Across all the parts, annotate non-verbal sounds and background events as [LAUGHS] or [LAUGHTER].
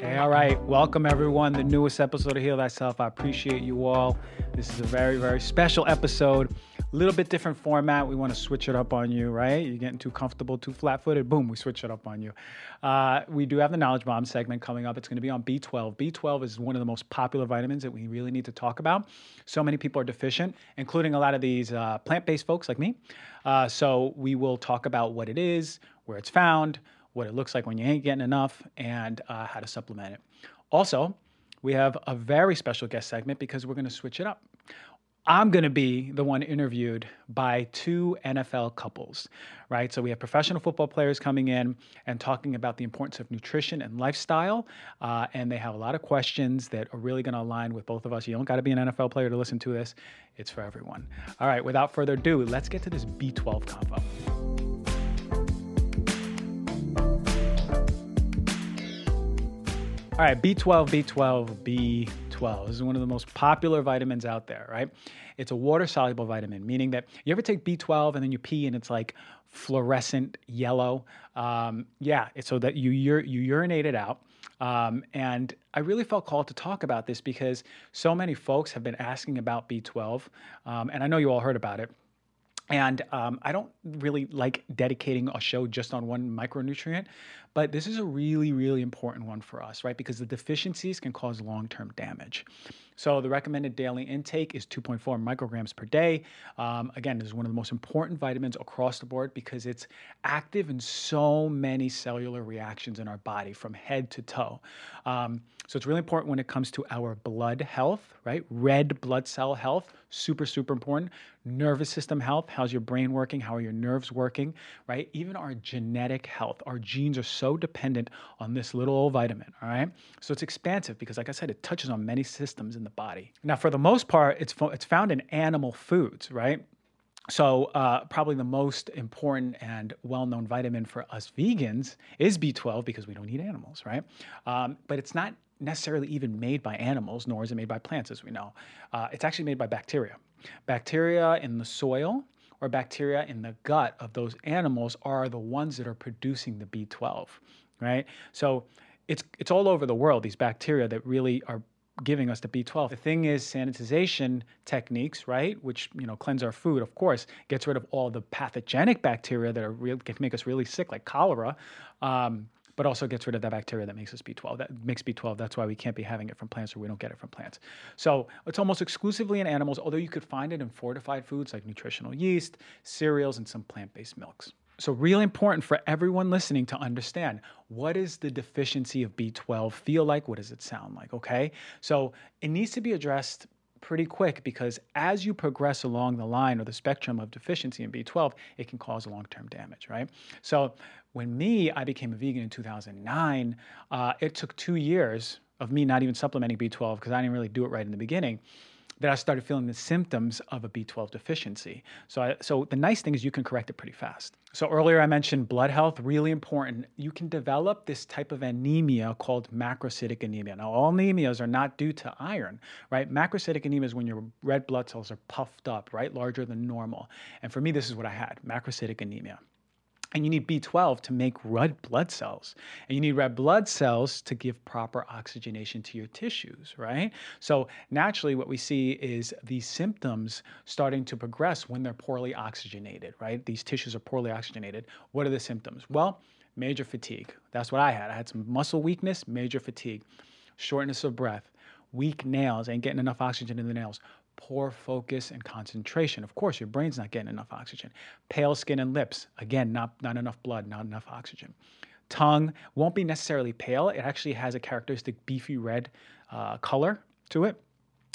Hey, all right. Welcome, everyone. The newest episode of Heal Thyself. I appreciate you all. This is a very, very special episode. A little bit different format. We want to switch it up on you, right? You're getting too comfortable, too flat footed. Boom, we switch it up on you. Uh, we do have the Knowledge Bomb segment coming up. It's going to be on B12. B12 is one of the most popular vitamins that we really need to talk about. So many people are deficient, including a lot of these uh, plant based folks like me. Uh, so we will talk about what it is, where it's found, what it looks like when you ain't getting enough, and uh, how to supplement it. Also, we have a very special guest segment because we're going to switch it up. I'm going to be the one interviewed by two NFL couples, right? So we have professional football players coming in and talking about the importance of nutrition and lifestyle. Uh, and they have a lot of questions that are really going to align with both of us. You don't got to be an NFL player to listen to this, it's for everyone. All right, without further ado, let's get to this B12 convo. All right, B12, B12, B12. This is one of the most popular vitamins out there, right? It's a water soluble vitamin, meaning that you ever take B12 and then you pee and it's like fluorescent yellow. Um, yeah, it's so that you you urinate it out. Um, and I really felt called to talk about this because so many folks have been asking about B12, um, and I know you all heard about it. And um, I don't really like dedicating a show just on one micronutrient, but this is a really, really important one for us, right? Because the deficiencies can cause long term damage. So the recommended daily intake is 2.4 micrograms per day. Um, again, this is one of the most important vitamins across the board because it's active in so many cellular reactions in our body from head to toe. Um, so it's really important when it comes to our blood health, right? Red blood cell health, super, super important. Nervous system health, how's your brain working? How are your nerves working, right? Even our genetic health, our genes are so dependent on this little old vitamin, all right? So it's expansive because, like I said, it touches on many systems in the body. Now, for the most part, it's, fo- it's found in animal foods, right? So, uh, probably the most important and well known vitamin for us vegans is B12 because we don't eat animals, right? Um, but it's not necessarily even made by animals, nor is it made by plants, as we know. Uh, it's actually made by bacteria. Bacteria in the soil or bacteria in the gut of those animals are the ones that are producing the B12, right? So it's it's all over the world. These bacteria that really are giving us the B12. The thing is sanitization techniques, right, which you know cleanse our food, of course, gets rid of all the pathogenic bacteria that are real can make us really sick, like cholera. Um, but also gets rid of that bacteria that makes us B12. That makes B12. That's why we can't be having it from plants or we don't get it from plants. So it's almost exclusively in animals, although you could find it in fortified foods like nutritional yeast, cereals, and some plant based milks. So, really important for everyone listening to understand what does the deficiency of B12 feel like? What does it sound like? Okay. So, it needs to be addressed pretty quick because as you progress along the line or the spectrum of deficiency in B12, it can cause long term damage, right? So, when me, I became a vegan in 2009, uh, it took two years of me not even supplementing B12 because I didn't really do it right in the beginning that I started feeling the symptoms of a B12 deficiency. So, I, so the nice thing is you can correct it pretty fast. So earlier I mentioned blood health, really important. You can develop this type of anemia called macrocytic anemia. Now, all anemias are not due to iron, right? Macrocytic anemia is when your red blood cells are puffed up, right, larger than normal. And for me, this is what I had: macrocytic anemia. And you need B12 to make red blood cells. And you need red blood cells to give proper oxygenation to your tissues, right? So naturally, what we see is these symptoms starting to progress when they're poorly oxygenated, right? These tissues are poorly oxygenated. What are the symptoms? Well, major fatigue. That's what I had. I had some muscle weakness, major fatigue, shortness of breath, weak nails, ain't getting enough oxygen in the nails, poor focus and concentration. Of course, your brain's not getting enough oxygen. Pale skin and lips, again, not, not enough blood, not enough oxygen. Tongue won't be necessarily pale, it actually has a characteristic beefy red uh, color to it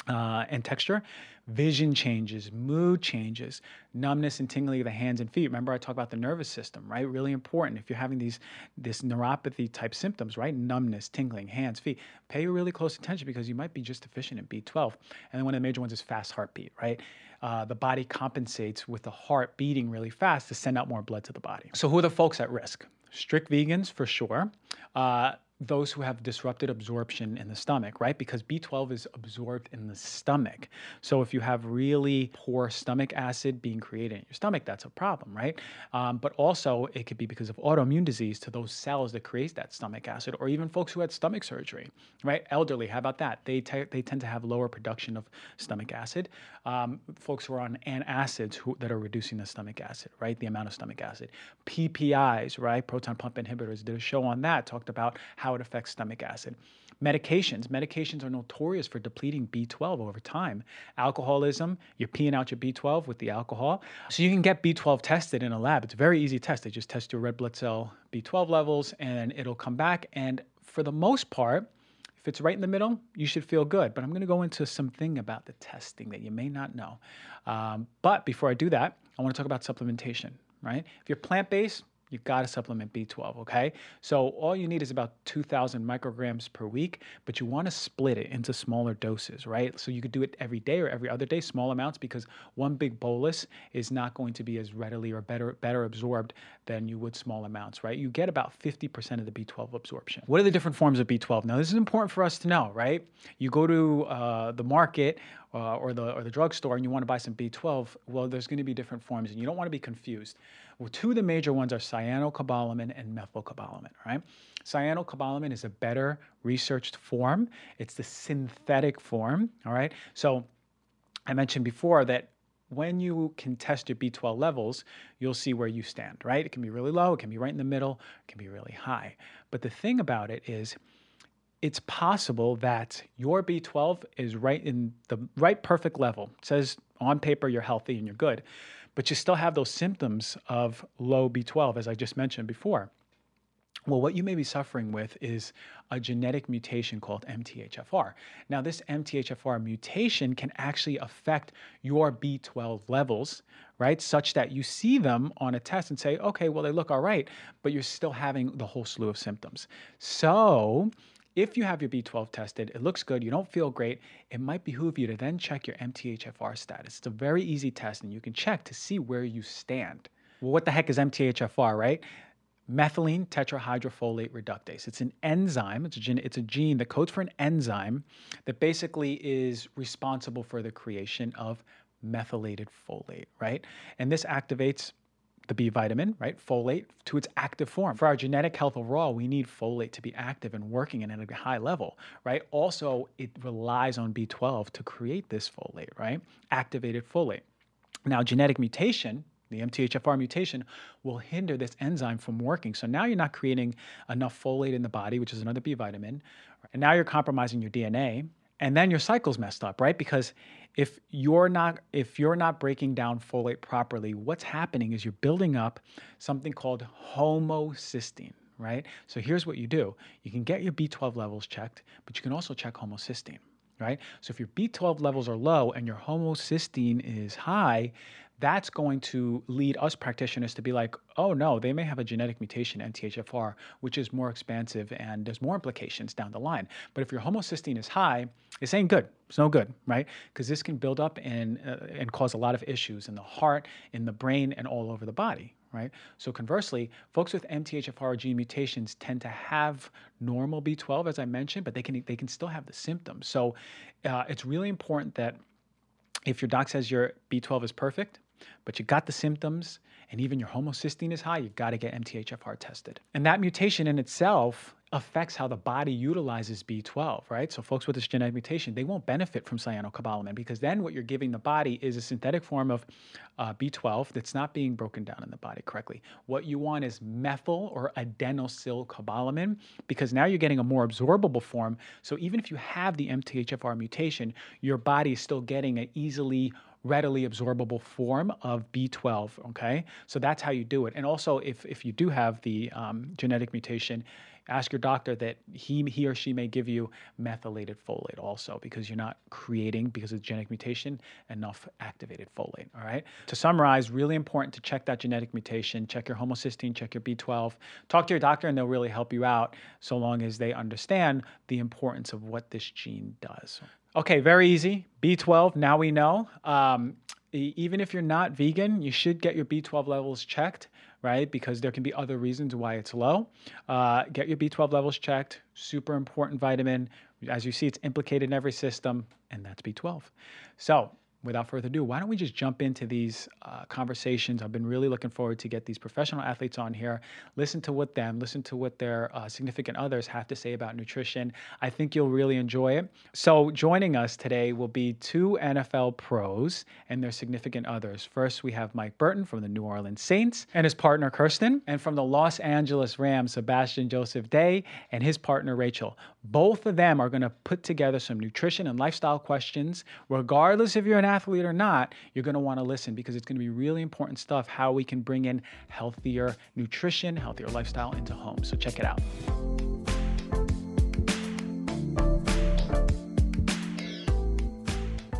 uh, and texture. Vision changes, mood changes, numbness and tingling of the hands and feet. Remember, I talked about the nervous system, right? Really important. If you're having these this neuropathy type symptoms, right? Numbness, tingling, hands, feet. Pay really close attention because you might be just deficient in B12. And then one of the major ones is fast heartbeat, right? Uh, the body compensates with the heart beating really fast to send out more blood to the body. So, who are the folks at risk? Strict vegans for sure. Uh, those who have disrupted absorption in the stomach, right? Because B12 is absorbed in the stomach. So if you have really poor stomach acid being created in your stomach, that's a problem, right? Um, but also, it could be because of autoimmune disease to those cells that create that stomach acid, or even folks who had stomach surgery, right? Elderly, how about that? They, they tend to have lower production of stomach acid. Um, folks who are on antacids who, that are reducing the stomach acid, right? The amount of stomach acid. PPIs, right? Proton pump inhibitors, did a show on that, talked about how how it affects stomach acid. Medications. Medications are notorious for depleting B12 over time. Alcoholism, you're peeing out your B12 with the alcohol. So you can get B12 tested in a lab. It's a very easy test. They just test your red blood cell B12 levels and it'll come back. And for the most part, if it's right in the middle, you should feel good. But I'm going to go into something about the testing that you may not know. Um, but before I do that, I want to talk about supplementation, right? If you're plant based, you've got to supplement B12, okay? So all you need is about 2,000 micrograms per week, but you want to split it into smaller doses, right? So you could do it every day or every other day, small amounts, because one big bolus is not going to be as readily or better better absorbed than you would small amounts, right? You get about 50% of the B12 absorption. What are the different forms of B12? Now, this is important for us to know, right? You go to uh, the market uh, or the or the drugstore and you want to buy some B12, well, there's going to be different forms, and you don't want to be confused. Well, two of the major ones are cyanocobalamin and methylcobalamin, right? Cyanocobalamin is a better researched form. It's the synthetic form, all right? So I mentioned before that when you can test your B12 levels, you'll see where you stand, right? It can be really low, it can be right in the middle, it can be really high. But the thing about it is it's possible that your B12 is right in the right perfect level. It says on paper you're healthy and you're good, but you still have those symptoms of low B12, as I just mentioned before. Well, what you may be suffering with is a genetic mutation called MTHFR. Now, this MTHFR mutation can actually affect your B12 levels, right? Such that you see them on a test and say, okay, well, they look all right, but you're still having the whole slew of symptoms. So, if you have your B12 tested, it looks good, you don't feel great, it might behoove you to then check your MTHFR status. It's a very easy test and you can check to see where you stand. Well, what the heck is MTHFR, right? Methylene tetrahydrofolate reductase. It's an enzyme, it's a, gene, it's a gene that codes for an enzyme that basically is responsible for the creation of methylated folate, right? And this activates the B vitamin, right, folate, to its active form. For our genetic health overall, we need folate to be active and working and at a high level, right? Also, it relies on B12 to create this folate, right? Activated folate. Now, genetic mutation, the MTHFR mutation, will hinder this enzyme from working. So now you're not creating enough folate in the body, which is another B vitamin, and now you're compromising your DNA, and then your cycle's messed up, right? Because if you're not if you're not breaking down folate properly, what's happening is you're building up something called homocysteine, right? So here's what you do. You can get your B12 levels checked, but you can also check homocysteine, right? So if your B12 levels are low and your homocysteine is high, that's going to lead us practitioners to be like, oh no, they may have a genetic mutation, MTHFR, which is more expansive and there's more implications down the line. But if your homocysteine is high, it's ain't good. It's no good, right? Because this can build up and uh, and cause a lot of issues in the heart, in the brain, and all over the body, right? So conversely, folks with MTHFR gene mutations tend to have normal B12, as I mentioned, but they can they can still have the symptoms. So uh, it's really important that if your doc says your B12 is perfect, but you got the symptoms and even your homocysteine is high, you got to get MTHFR tested. And that mutation in itself affects how the body utilizes B12, right? So folks with this genetic mutation, they won't benefit from cyanocobalamin because then what you're giving the body is a synthetic form of uh, B12 that's not being broken down in the body correctly. What you want is methyl or adenosylcobalamin because now you're getting a more absorbable form. So even if you have the MTHFR mutation, your body is still getting an easily readily absorbable form of B12. Okay, so that's how you do it. And also, if if you do have the um, genetic mutation, ask your doctor that he he or she may give you methylated folate also because you're not creating because of genetic mutation enough activated folate. All right. To summarize, really important to check that genetic mutation. Check your homocysteine. Check your B12. Talk to your doctor, and they'll really help you out so long as they understand the importance of what this gene does. Okay, very easy. B12, now we know. Um, even if you're not vegan, you should get your B12 levels checked right? Because there can be other reasons why it's low. Uh, get your B12 levels checked. Super important vitamin. As you see, it's implicated in every system, and that's B12. So without further ado, why don't we just jump into these uh, conversations? I've been really looking forward to get these professional athletes on here, listen to what them, listen to what their uh, significant others have to say about nutrition. I think you'll really enjoy it. So, joining us today will be two NFL pros and their significant others. First, we have Mike Burton from the New Orleans Saints and his partner Kirsten, and from the Los Angeles Rams, Sebastian Joseph Day and his partner Rachel. Both of them are going to put together some nutrition and lifestyle questions, regardless if you're an athlete or not, you're going to want to listen because it's going to be really important stuff how we can bring in healthier nutrition, healthier lifestyle into home. So check it out.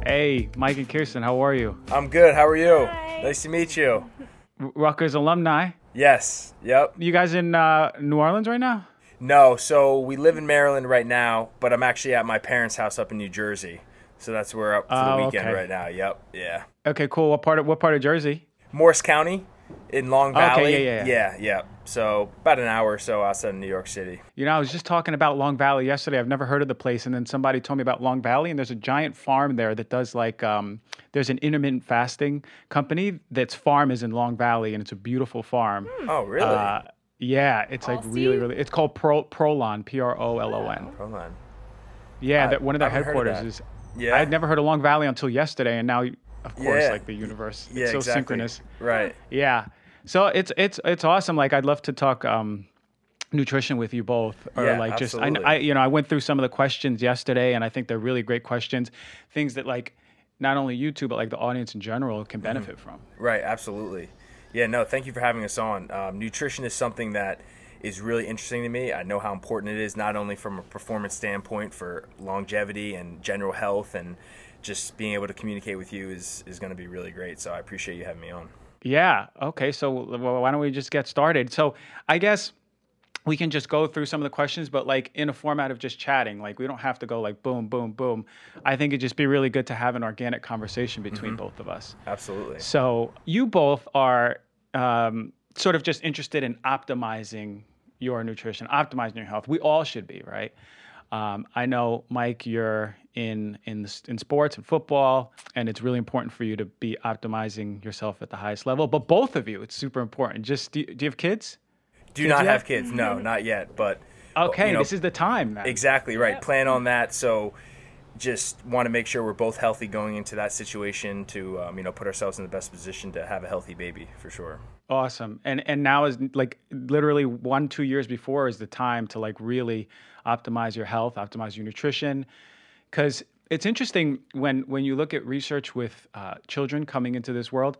Hey, Mike and Kirsten, how are you? I'm good. How are you? Hi. Nice to meet you. [LAUGHS] Rutgers alumni. Yes. Yep. You guys in uh, New Orleans right now? No, so we live in Maryland right now, but I'm actually at my parents' house up in New Jersey. So that's where we're up for the Oh, weekend okay. right now. Yep. Yeah. Okay, cool. What part of what part of Jersey? Morris County in Long Okay, Valley. yeah, yeah. yeah, yeah. So about an hour or so outside of New York City. You know, I was just talking about Long Valley yesterday. I've never heard of the place, and then somebody told me about Long Valley, and there's a giant farm there that does like um, there's an intermittent fasting company that's farm is in Long Valley, and it's a beautiful farm. Oh, really? Uh, yeah, it's like really, really. It's called Pro Prolon, P R O L O N. Hold on. Yeah, I- that one of their I of headquarters that. is. Yeah. I had never heard of Long Valley until yesterday, and now, of course, Yeah. like the universe, it's Yeah, so exactly. synchronous. Right. Yeah. So it's it's it's awesome. Like I'd love to talk um, nutrition with you both, or Yeah, like just I, absolutely. I you know I went through some of the questions yesterday, and I think they're really great questions, things that like not only you two but like the audience in general Mm-hmm. can benefit from. Right, absolutely. Yeah, no, thank you for having us on. Um, nutrition is something that is really interesting to me. I know how important it is, not only from a performance standpoint for longevity and general health, and just being able to communicate with you is, is going to be really great. So I appreciate you having me on. Yeah. Okay. So why don't we just get started? So I guess we can just go through some of the questions, but like in a format of just chatting. Like we don't have to go like boom, boom, boom. I think it'd just be really good to have an organic conversation between both of us. Absolutely. So you both are um, sort of just interested in optimizing your nutrition, optimizing your health. We all should be, right? Um, I know, Mike, you're in in in sports and football, and it's really important for you to be optimizing yourself at the highest level. But both of you, it's super important. Just do, do you have kids? Do Kids not yet? have kids. No, not yet. But Okay, you know, this is the time. Then. Exactly right. Plan on that. So, just want to make sure we're both healthy going into that situation to um, you know put ourselves in the best position to have a healthy baby for sure. Awesome. And and now is like literally one two years before is the time to like really optimize your health, optimize your nutrition, because it's interesting when when you look at research with uh, children coming into this world,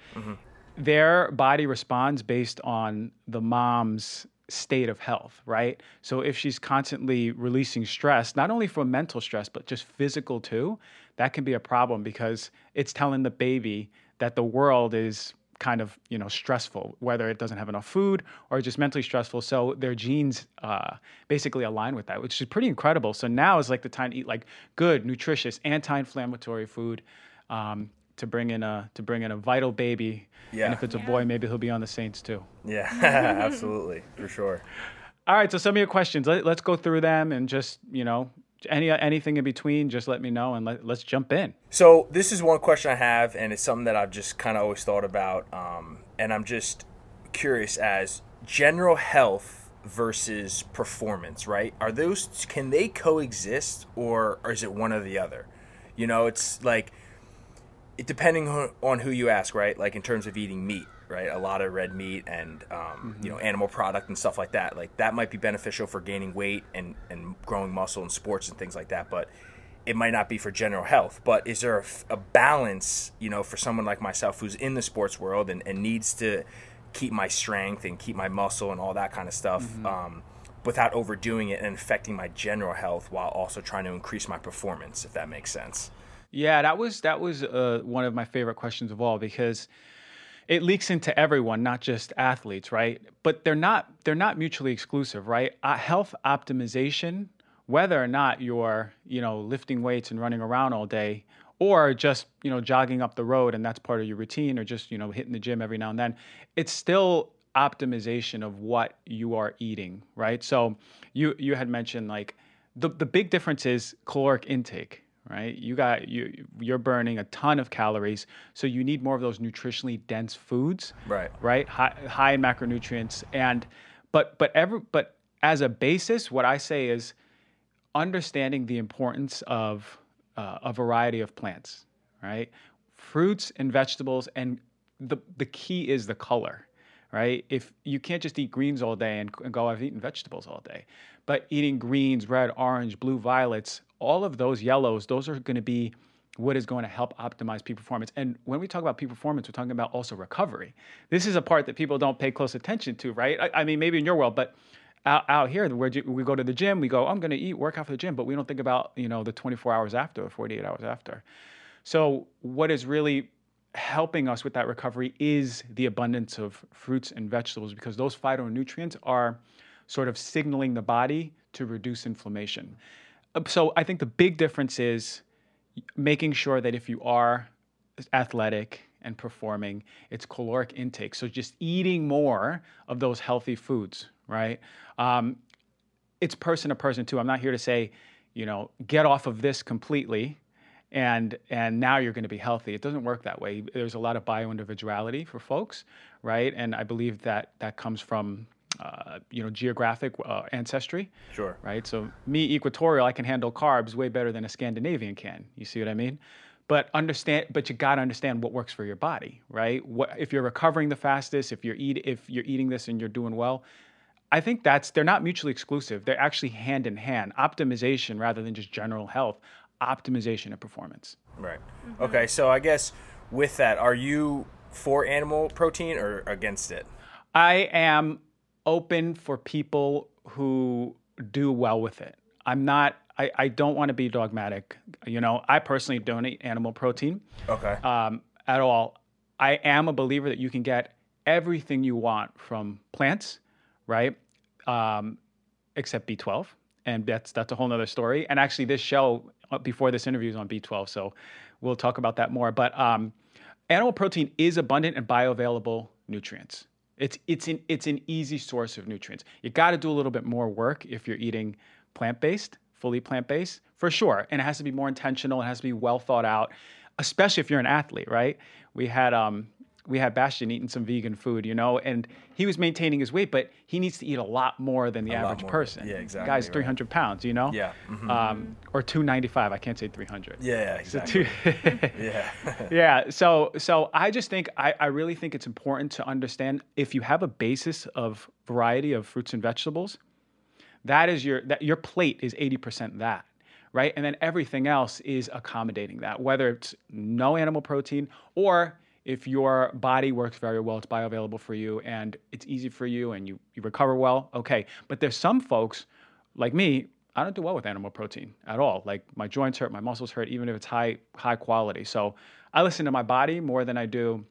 their body responds based on the mom's state of health, right? So if she's constantly releasing stress, not only from mental stress, but just physical too, that can be a problem because it's telling the baby that the world is kind of, you know, stressful, whether it doesn't have enough food or just mentally stressful. So their genes uh, basically align with that, which is pretty incredible. So now is like the time to eat like good, nutritious, anti-inflammatory food. Um, to bring in a to bring in a vital baby, and if it's a boy, maybe he'll be on the Saints too. Yeah, [LAUGHS] [LAUGHS] absolutely for sure. All right, so some of your questions. Let, let's go through them and just you know any anything in between. Just let me know and let, let's jump in. So this is one question I have, and it's something that I've just kind of always thought about, um, and I'm just curious as general health versus performance, right? Are those can they coexist, or, or is it one or the other? You know, it's like it depending on- who you ask, right? Like in terms of eating meat, right? A lot of red meat and um, you know animal product and stuff like that. Like that might be beneficial for gaining weight and and growing muscle in sports and things like that, but it might not be for general health. But is there a balance, you know, for someone like myself who's in the sports world and, and needs to keep my strength and keep my muscle and all that kind of stuff? Um, without overdoing it and affecting my general health while also trying to increase my performance if that makes sense Yeah, that was that was uh, one of my favorite questions of all because it leaks into everyone, not just athletes, right? But they're not they're not mutually exclusive, right? Uh, health optimization, whether or not you're you know lifting weights and running around all day, or just you know jogging up the road and that's part of your routine, or just you know hitting the gym every now and then, it's still optimization of what you are eating, right? So you you had mentioned like the the big difference is caloric intake, right? You got you you're burning a ton of calories, so you need more of those nutritionally dense foods, Right. Right, high, high in macronutrients, and but but every but as a basis, what I say is understanding the importance of uh, a variety of plants, right? Fruits and vegetables, and the the key is the color, right? If you can't just eat greens all day and, and go, I've eaten vegetables all day, but eating greens, red, orange, blue, violets, all of those yellows, those are going to be what is going to help optimize peak performance. And when we talk about peak performance, we're talking about also recovery. This is a part that people don't pay close attention to, right? I, I mean, maybe in your world, but out, out here, where we go to the gym, we go, I'm going to eat, work out for the gym, but we don't think about you know the 24 hours after, or 48 hours after. So what is really helping us with that recovery is the abundance of fruits and vegetables because those phytonutrients are sort of signaling the body to reduce inflammation. Uh, So I think the big difference is making sure that if you are athletic and performing, it's caloric intake. So just eating more of those healthy foods, right? Um, it's person to person too. I'm not here to say, you know, get off of this completely and and now you're going to be healthy. It doesn't work that way. There's a lot of bio-individuality for folks, right? And I believe that that comes from uh, you know geographic uh, ancestry, Sure. right? So me, equatorial, I can handle carbs way better than a Scandinavian can. You see what I mean? But understand, but you got to understand what works for your body, right? What if you're recovering the fastest? If you're eat, if you're eating this and you're doing well, I think that's they're not mutually exclusive. They're actually hand in hand. Optimization rather than just general health. Optimization and performance. Right. Okay. So I guess with that, are you for animal protein or against it? I am open for people who do well with it. I'm not. I, I don't want to be dogmatic. You know, I personally don't eat animal protein Okay. um, at all. I am a believer that you can get everything you want from plants, right? Um, except B12, and that's that's a whole nother story. And actually, this show uh, before this interview is on B12, so we'll talk about that more. But um, animal protein is abundant in bioavailable nutrients. It's it's an it's an easy source of nutrients. You got to do a little bit more work if you're eating plant based, fully plant based, for sure. And it has to be more intentional. It has to be well thought out, especially if you're an athlete, right? We had um we had Bastion eating some vegan food, you know, and he was maintaining his weight, but he needs to eat a lot more than the lot average person. Yeah, The exactly, guy's right. 300 pounds, you know. Yeah, mhm. Um, or 295. I can't say 300. yeah. So Exactly. two- [LAUGHS] yeah. [LAUGHS] yeah so so i just think I, I really think it's important to understand if you have a basis of variety of fruits and vegetables that is your that your plate is 80% that right and then everything else is accommodating that whether it's no animal protein or if your body works very well it's bioavailable for you and it's easy for you and you, you recover well okay but there's some folks like me i don't do well with animal protein at all like my joints hurt my muscles hurt even if it's high high quality so i listen to my body more than i do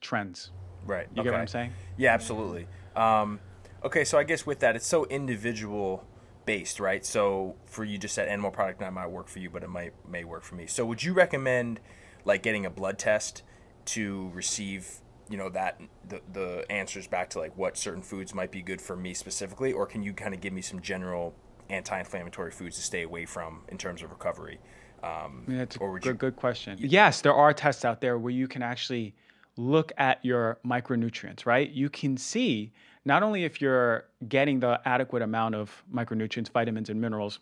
trends Right. you get what i'm saying Yeah, absolutely. Um, okay, so I guess with that, it's so individual based, right? So for you, just that animal product that might work for you, but it might may work for me. So would you recommend like getting a blood test to receive, you know, that the the answers back to like what certain foods might be good for me specifically, or can you kind of give me some general anti-inflammatory foods to stay away from in terms of recovery? Um, Yeah, it's a good, you? good question. Yes, there are tests out there where you can actually look at your micronutrients, right? You can see not only if you're getting the adequate amount of micronutrients, vitamins, and minerals,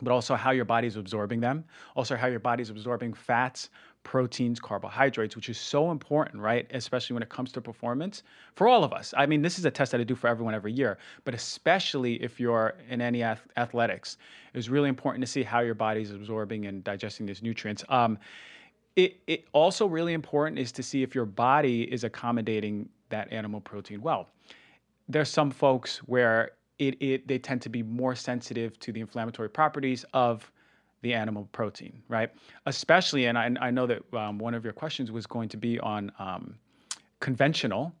but also how your body's absorbing them, also how your body's absorbing fats, proteins, carbohydrates, which is so important, right? Especially when it comes to performance for all of us. I mean, this is a test that I do for everyone every year, but especially if you're in any ath- athletics, it's really important to see how your body's absorbing and digesting these nutrients. Um, it, it also really important is to see if your body is accommodating that animal protein well there's some folks where it, it they tend to be more sensitive to the inflammatory properties of the animal protein, right? Especially, and I, I know that um, one of your questions was going to be on um, conventional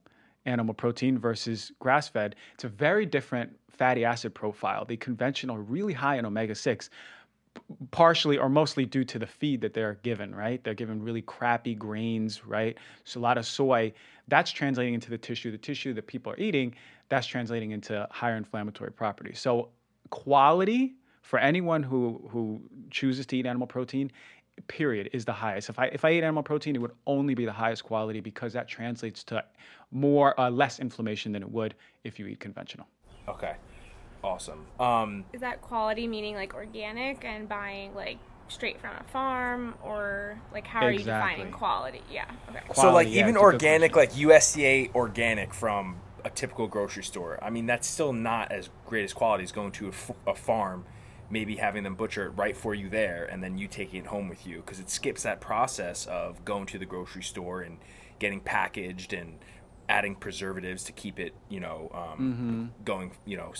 animal protein versus grass fed. It's a very different fatty acid profile. The conventional, really high in omega 6, partially or mostly due to the feed that they're given, right? They're given really crappy grains, right? So a lot of soy, that's translating into the tissue. The tissue that people are eating, that's translating into higher inflammatory properties. So quality for anyone who who chooses to eat animal protein period is the highest. If I if I eat animal protein, it would only be the highest quality because that translates to more uh, less inflammation than it would if you eat conventional. Okay, awesome. Um, Is that quality meaning like organic and buying like straight from a farm or like how are you defining quality? Yeah. Okay. so like yeah, even it's a good organic, like USDA organic from a typical grocery store. I mean, that's still not as great as quality as going to a, f- a farm, maybe having them butcher it right for you there, and then you taking it home with you because it skips that process of going to the grocery store and getting packaged and adding preservatives to keep it, you know, um, going, you know,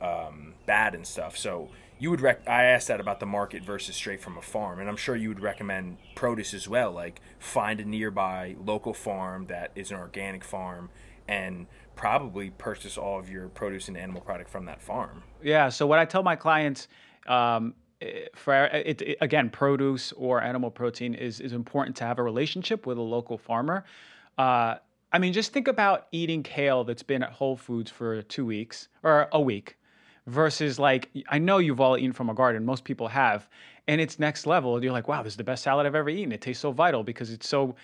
um, bad and stuff. So you would rec- I asked that about the market versus straight from a farm, and I'm sure you would recommend produce as well. Like find a nearby local farm that is an organic farm, and probably purchase all of your produce and animal product from that farm. Yeah. So what I tell my clients, um, eh, for it, it- again, produce or animal protein is is important to have a relationship with a local farmer. Uh, I mean, just think about eating kale that's been at Whole Foods for two weeks or a week, versus like I know you've all eaten from a garden. Most people have, and it's next level. You're like, wow, this is the best salad I've ever eaten. It tastes so vital because it's so.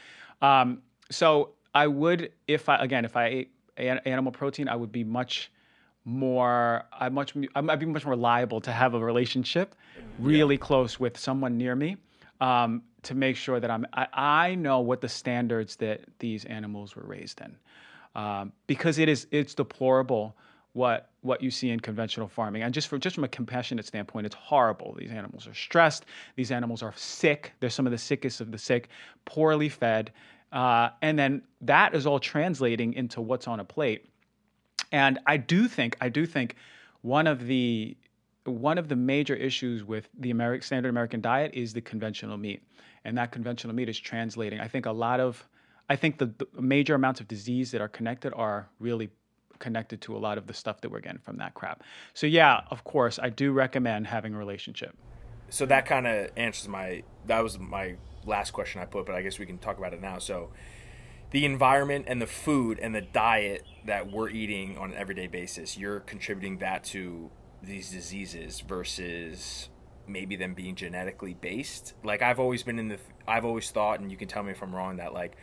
Um, so I would, if I again, if I ate animal protein, I would be much more I much I'd be much more liable to have a relationship really close with someone near me um, to make sure that I'm I, I know what the standards that these animals were raised in um, because it is it's deplorable what what you see in conventional farming. And just for just from a compassionate standpoint it's horrible. These animals are stressed. These animals are sick. They're some of the sickest of the sick poorly fed uh, and then that is all translating into what's on a plate and I do think I do think one of the one of the major issues with the American standard American diet is the conventional meat, and that conventional meat is translating. I think a lot of I think the, the major amounts of disease that are connected are really connected to a lot of the stuff that we're getting from that crap. So yeah, of course, I do recommend having a relationship. So that kind of answers my that was my last question I put, but I guess we can talk about it now. So the environment and the food and the diet that we're eating on an everyday basis, you're contributing that to these diseases versus maybe them being genetically based. Like I've always been in the I've always thought and you can tell me if I'm wrong that like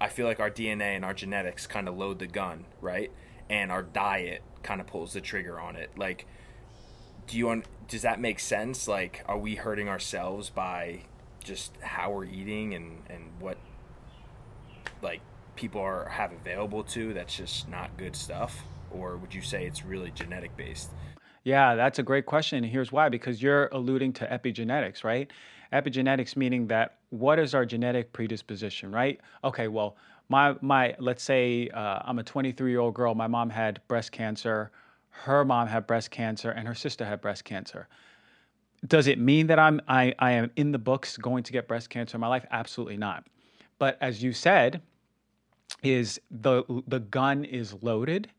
I feel like our DNA and our genetics kind of load the gun, right? And our diet kind of pulls the trigger on it. Like do you un- does that make sense? Like are we hurting ourselves by just how we're eating and and what like people are have available to that's just not good stuff or would you say it's really genetic based Yeah, that's a great question. And here's why because you're alluding to epigenetics, right? Epigenetics meaning that what is our genetic predisposition, right? Okay, well, my my let's say uh, I'm a 23 year old girl. My mom had breast cancer. Her mom had breast cancer, and her sister had breast cancer. Does it mean that I'm I, I am in the books going to get breast cancer in my life? Absolutely not. But as you said, is the the gun is loaded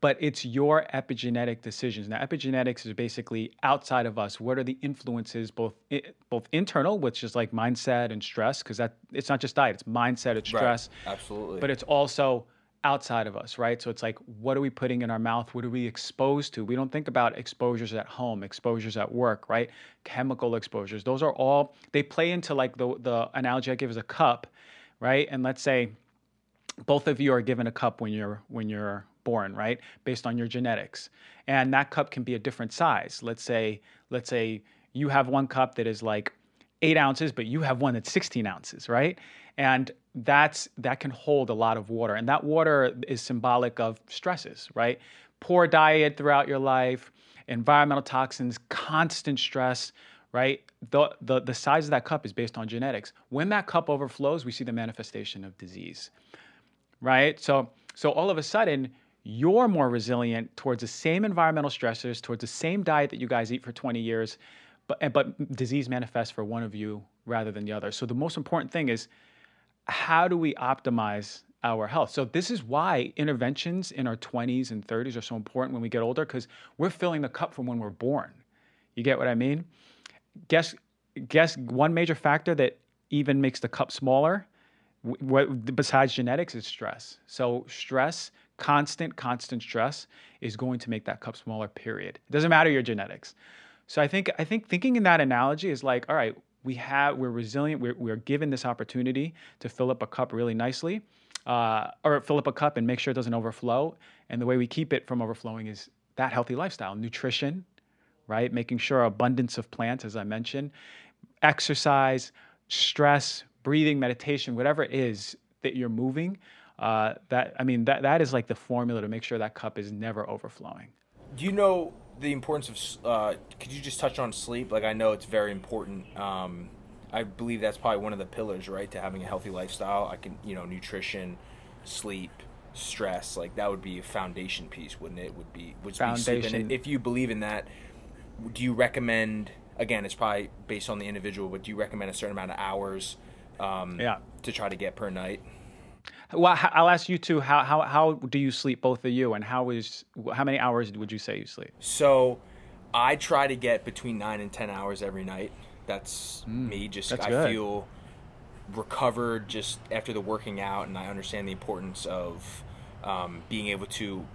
but it's your epigenetic decisions. Now, epigenetics is basically outside of us. What are the influences, both eh, both internal, which is like mindset and stress, because that it's not just diet; it's mindset, it's stress, absolutely but it's also outside of us, right? So it's like, what are we putting in our mouth? What are we exposed to? We don't think about exposures at home, exposures at work, right? Chemical exposures. Those are all they play into like the the analogy I give is a cup, right? And let's say both of you are given a cup when you're when you're born right based on your genetics and that cup can be a different size let's say let's say you have one cup that is like eight ounces but you have one that's 16 ounces right and that's that can hold a lot of water and that water is symbolic of stresses right poor diet throughout your life environmental toxins constant stress right the, the the size of that cup is based on genetics when that cup overflows we see the manifestation of disease right? So so all of a sudden you're more resilient towards the same environmental stressors, towards the same diet that you guys eat for 20 years, but but disease manifests for one of you rather than the other. So the most important thing is how do we optimize our health? So this is why interventions in our 20s and 30s are so important when we get older because we're filling the cup from when we're born. You get what I mean? guess guess one major factor that even makes the cup smaller besides genetics is stress so stress constant constant stress is going to make that cup smaller period it doesn't matter your genetics so i think i think thinking in that analogy is like all right we have we're resilient we're, we're given this opportunity to fill up a cup really nicely uh, or fill up a cup and make sure it doesn't overflow. And the way we keep it from overflowing is that healthy lifestyle nutrition right? Making sure abundance of plants as i mentioned exercise stress breathing meditation whatever it is that you're moving uh, that i mean that that is like the formula to make sure that cup is never overflowing. Do you know the importance of? Uh, could you just touch on sleep? Like I know it's very important. Um, I believe that's probably one of the pillars, right, to having a healthy lifestyle. I can, you know, nutrition, sleep, stress. Like that would be a foundation piece, wouldn't it? Would be would be sleep. And if you believe in that, do you recommend? Again, it's probably based on the individual, but do you recommend a certain amount of hours? Um, Yeah. To try to get per night. Well I'll ask you too how, how how do you sleep both of you and how is how many hours would you say you sleep So I try to get between nine and ten hours every night. That's me. Just Mm, that's I good. feel recovered just after the working out, and I understand the importance of um, being able to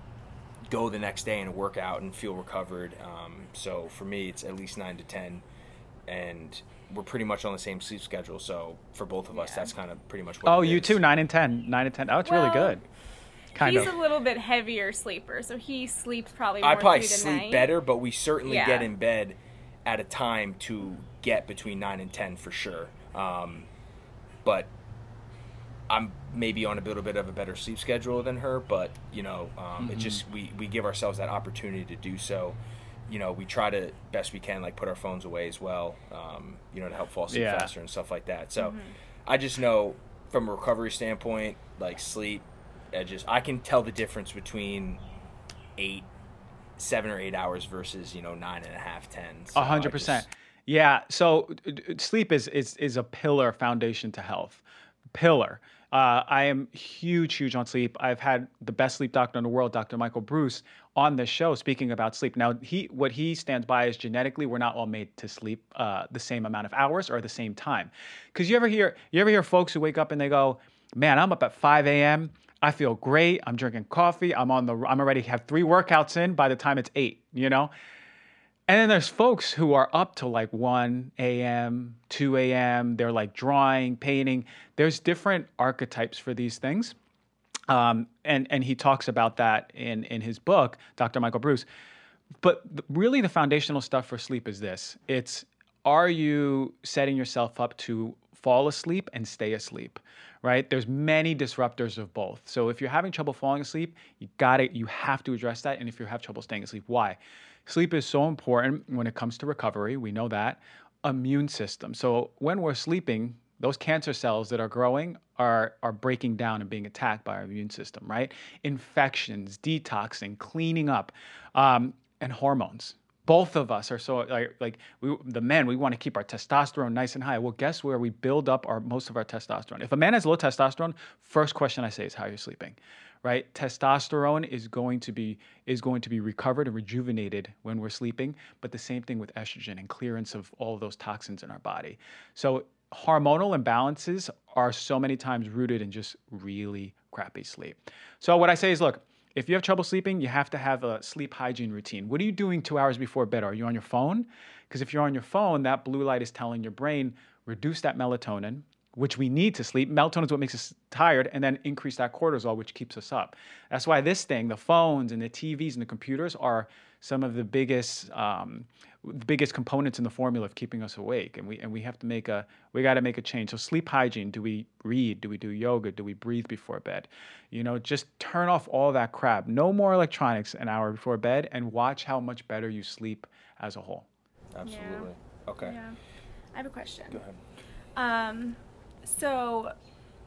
go the next day and work out and feel recovered. Um, so for me, it's at least nine to ten, and we're pretty much on the same sleep schedule. So for both of us, Yeah. that's kind of pretty much what. oh it you is. too 9 and 10 9 and 10 oh it's really good kind He's of a little bit heavier sleeper, so he sleeps probably more I probably through the sleep night. better, but we certainly Yeah. get in bed at a time to get between nine and ten for sure. Um, but I'm maybe on a little bit of a better sleep schedule than her, but you know, um, Mm-hmm. it just we we give ourselves that opportunity to do so. You know, we try to best we can like put our phones away as well. Um, you know, to help fall asleep Yeah. faster and stuff like that. So, Mm-hmm. I just know from a recovery standpoint, like sleep, I just I can tell the difference between eight seven or eight hours versus you know nine and a half ten A hundred percent. Yeah. So d- d- sleep is is is a pillar foundation to health. Pillar. Uh, I am huge, huge on sleep. I've had the best sleep doctor in the world, Dr. Michael Breus, on this show speaking about sleep. Now, he what he stands by is genetically, we're not all made to sleep uh, the same amount of hours or the same time. Because you ever hear you ever hear folks who wake up and they go, "Man, I'm up at 5 a.m. I feel great. I'm drinking coffee. I'm on the. I'm already have three workouts in by the time it's eight. You know." And then there's folks who are up to like 1 a.m., 2 a.m. They're like drawing, painting. There's different archetypes for these things. Um, and, and he talks about that in, in his book, Dr. Michael Breus. But really, the foundational stuff for sleep is this it's are you setting yourself up to fall asleep and stay asleep? Right? There's many disruptors of both. So if you're having trouble falling asleep, you got it. You have to address that. And if you have trouble staying asleep, why? Sleep is so important when it comes to recovery. We know that. Immune system. So when we're sleeping, those cancer cells that are growing are are breaking down and being attacked by our immune system, right? Infections, detoxing, cleaning up, um, and hormones. Both of us are so like like we the men we want to keep our testosterone nice and high. Well, guess where we build up our most of our testosterone. If a man has low testosterone, first question I say is how you're sleeping, right? Testosterone is going to be is going to be recovered and rejuvenated when we're sleeping, but the same thing with estrogen and clearance of all of those toxins in our body. So hormonal imbalances are so many times rooted in just really crappy sleep. So what I say is, look, if you have trouble sleeping, you have to have a sleep hygiene routine. What are you doing two hours before bed? Are you on your phone? Because if you're on your phone, that blue light is telling your brain reduce that melatonin, which we need to sleep. Melatonin is what makes us tired, and then increase that cortisol, which keeps us up. That's why this thing, the phones and the TVs and the computers, are some of the biggest um, the biggest components in the formula of keeping us awake. And we and we have to make a we got to make a change. So sleep hygiene. Do we read? Do we do yoga? Do we breathe before bed? You know, just turn off all that crap. No more electronics an hour before bed, and watch how much better you sleep as a whole. Absolutely. Okay. Yeah. I have a question. Go ahead. Um, so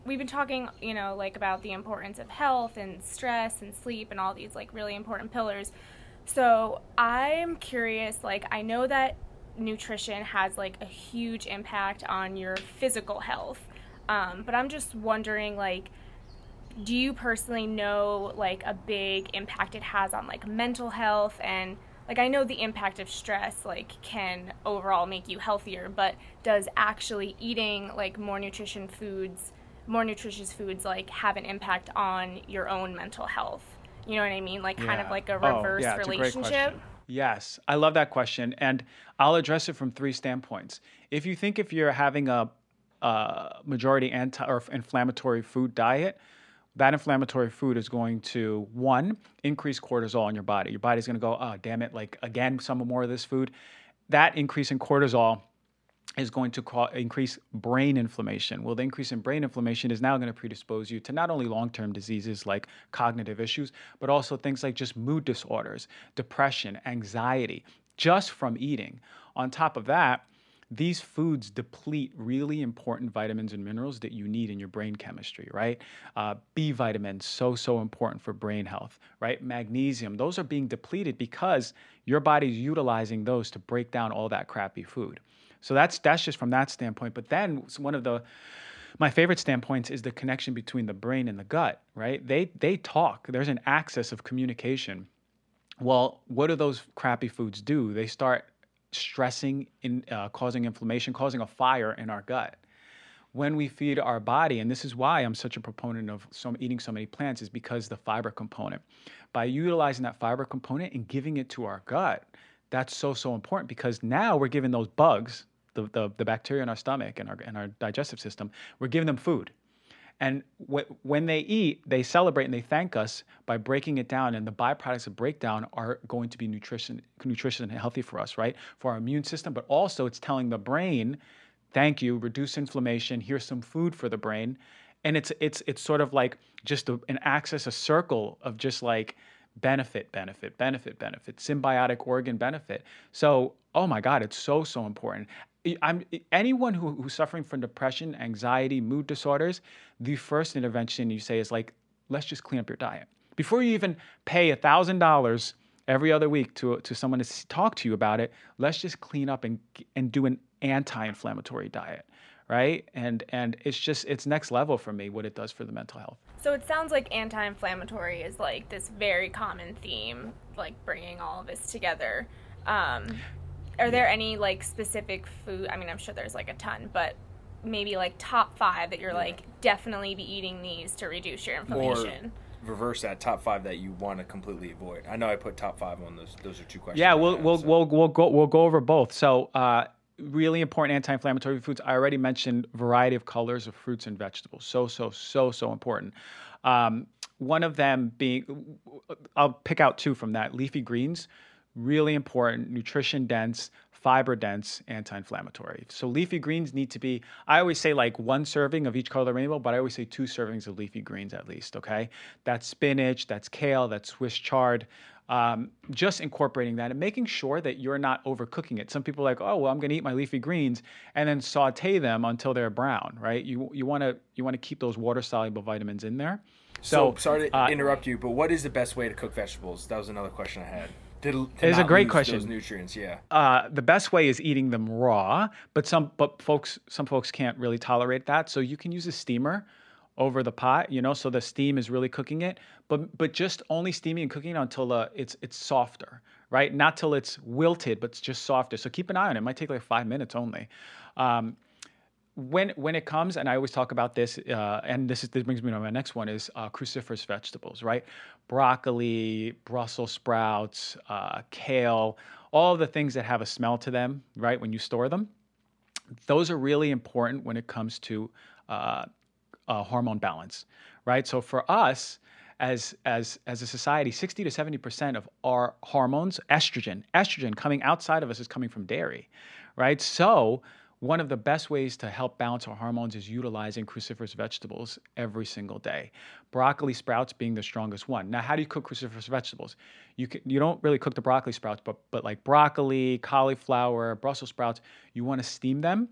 we've been talking, you know, like about the importance of health and stress and sleep and all these like really important pillars. So I'm curious, like I know that nutrition has like a huge impact on your physical health. Um, but I'm just wondering like do you personally know like a big impact it has on like mental health and like I know the impact of stress like can overall make you healthier, but does actually eating like more nutrition foods, more nutritious foods like have an impact on your own mental health? You know what I mean? Like kind of like a Oh, reverse yeah, a great relationship. question. Yes, I love that question, and I'll address it from three standpoints. If you think if you're having a, a majority anti or inflammatory food diet, that inflammatory food is going to one increase cortisol in your body. Your body's going to go, oh damn it, like again, some more of this food. That increase in cortisol is going to ca- increase brain inflammation. Well, the increase in brain inflammation is now going to predispose you to not only long term diseases like cognitive issues, but also things like just mood disorders, depression, anxiety, just from eating. On top of that, these foods deplete really important vitamins and minerals that you need in your brain chemistry, right? Uh, B vitamins, so, so important for brain health, right? Magnesium, those are being depleted because your body's utilizing those to break down all that crappy food. So that's that's just from that standpoint. But then one of the my favorite standpoints is the connection between the brain and the gut, right? They they talk. There's an axis of communication. Well, what do those crappy foods do? They start stressing, in, uh, causing inflammation, causing a fire in our gut. When we feed our body, and this is why I'm such a proponent of eating so many plants, is because the fiber component. By utilizing that fiber component and giving it to our gut, that's so so important because now we're giving those bugs, the the, the bacteria in our stomach and our and our digestive system, we're giving them food. And wh- when they eat, they celebrate and they thank us by breaking it down. And the byproducts of breakdown are going to be nutrition, nutritious and healthy for us, right? For our immune system, but also it's telling the brain, thank you, reduce inflammation. Here's some food for the brain, and it's it's it's sort of like just a, an axis, a circle of just like benefit, benefit, benefit, benefit, symbiotic organ benefit. So, oh my God, it's so so important. I'm anyone who, who's suffering from depression, anxiety, mood disorders. The first intervention you say is like, let's just clean up your diet before you even pay a thousand dollars every other week to to someone to talk to you about it. Let's just clean up and and do an anti-inflammatory diet, right? And and it's just it's next level for me what it does for the mental health. So it sounds like anti-inflammatory is like this very common theme, like bringing all of this together. Um, are there any like specific food? I mean, I'm sure there's like a ton, but maybe like top five that you're like definitely be eating these to reduce your Or inflammation. reverse that top five that you want to completely avoid. I know I put top five on those. Those are two questions. Yeah, we'll have, we'll, so. we'll we'll go we'll go over both. So, uh, really important anti-inflammatory foods. I already mentioned variety of colors of fruits and vegetables. So so so so important. Um, one of them being, I'll pick out two from that. Leafy greens, really important, nutrition dense, fiber dense, anti-inflammatory. So leafy greens need to be. I always say like one serving of each color of the rainbow, but I always say two servings of leafy greens at least. Okay, that's spinach, that's kale, that's Swiss chard um, just incorporating that and making sure that you're not overcooking it. Some people are like, oh well, I'm going to eat my leafy greens and then saute them until they're brown, right? You you want to you want to keep those water soluble vitamins in there. So, So, sorry to uh, interrupt you, but what is the best way to cook vegetables? That was another question I had. To, to It's a great question. Those nutrients, yeah. uh, the best way is eating them raw, but some but folks some folks can't really tolerate that. So you can use a steamer over the pot, you know, so the steam is really cooking it, but but just only steaming and cooking it until uh, it's it's softer, right? Not till it's wilted, but it's just softer. So keep an eye on it. It might take like five minutes only. Um, when when it comes, and I always talk about this, uh, and this is this brings me to my next one is uh, cruciferous vegetables, right? Broccoli, Brussels sprouts, uh, kale, all the things that have a smell to them, right? When you store them, those are really important when it comes to uh, uh, hormone balance, right? So for us, as as as a society, 60 to 70 percent of our hormones, estrogen, estrogen coming outside of us is coming from dairy, right? So one of the best ways to help balance our hormones is utilizing cruciferous vegetables every single day. Broccoli sprouts being the strongest one. Now, how do you cook cruciferous vegetables? You can, you don't really cook the broccoli sprouts, but but like broccoli, cauliflower, Brussels sprouts, you want to steam them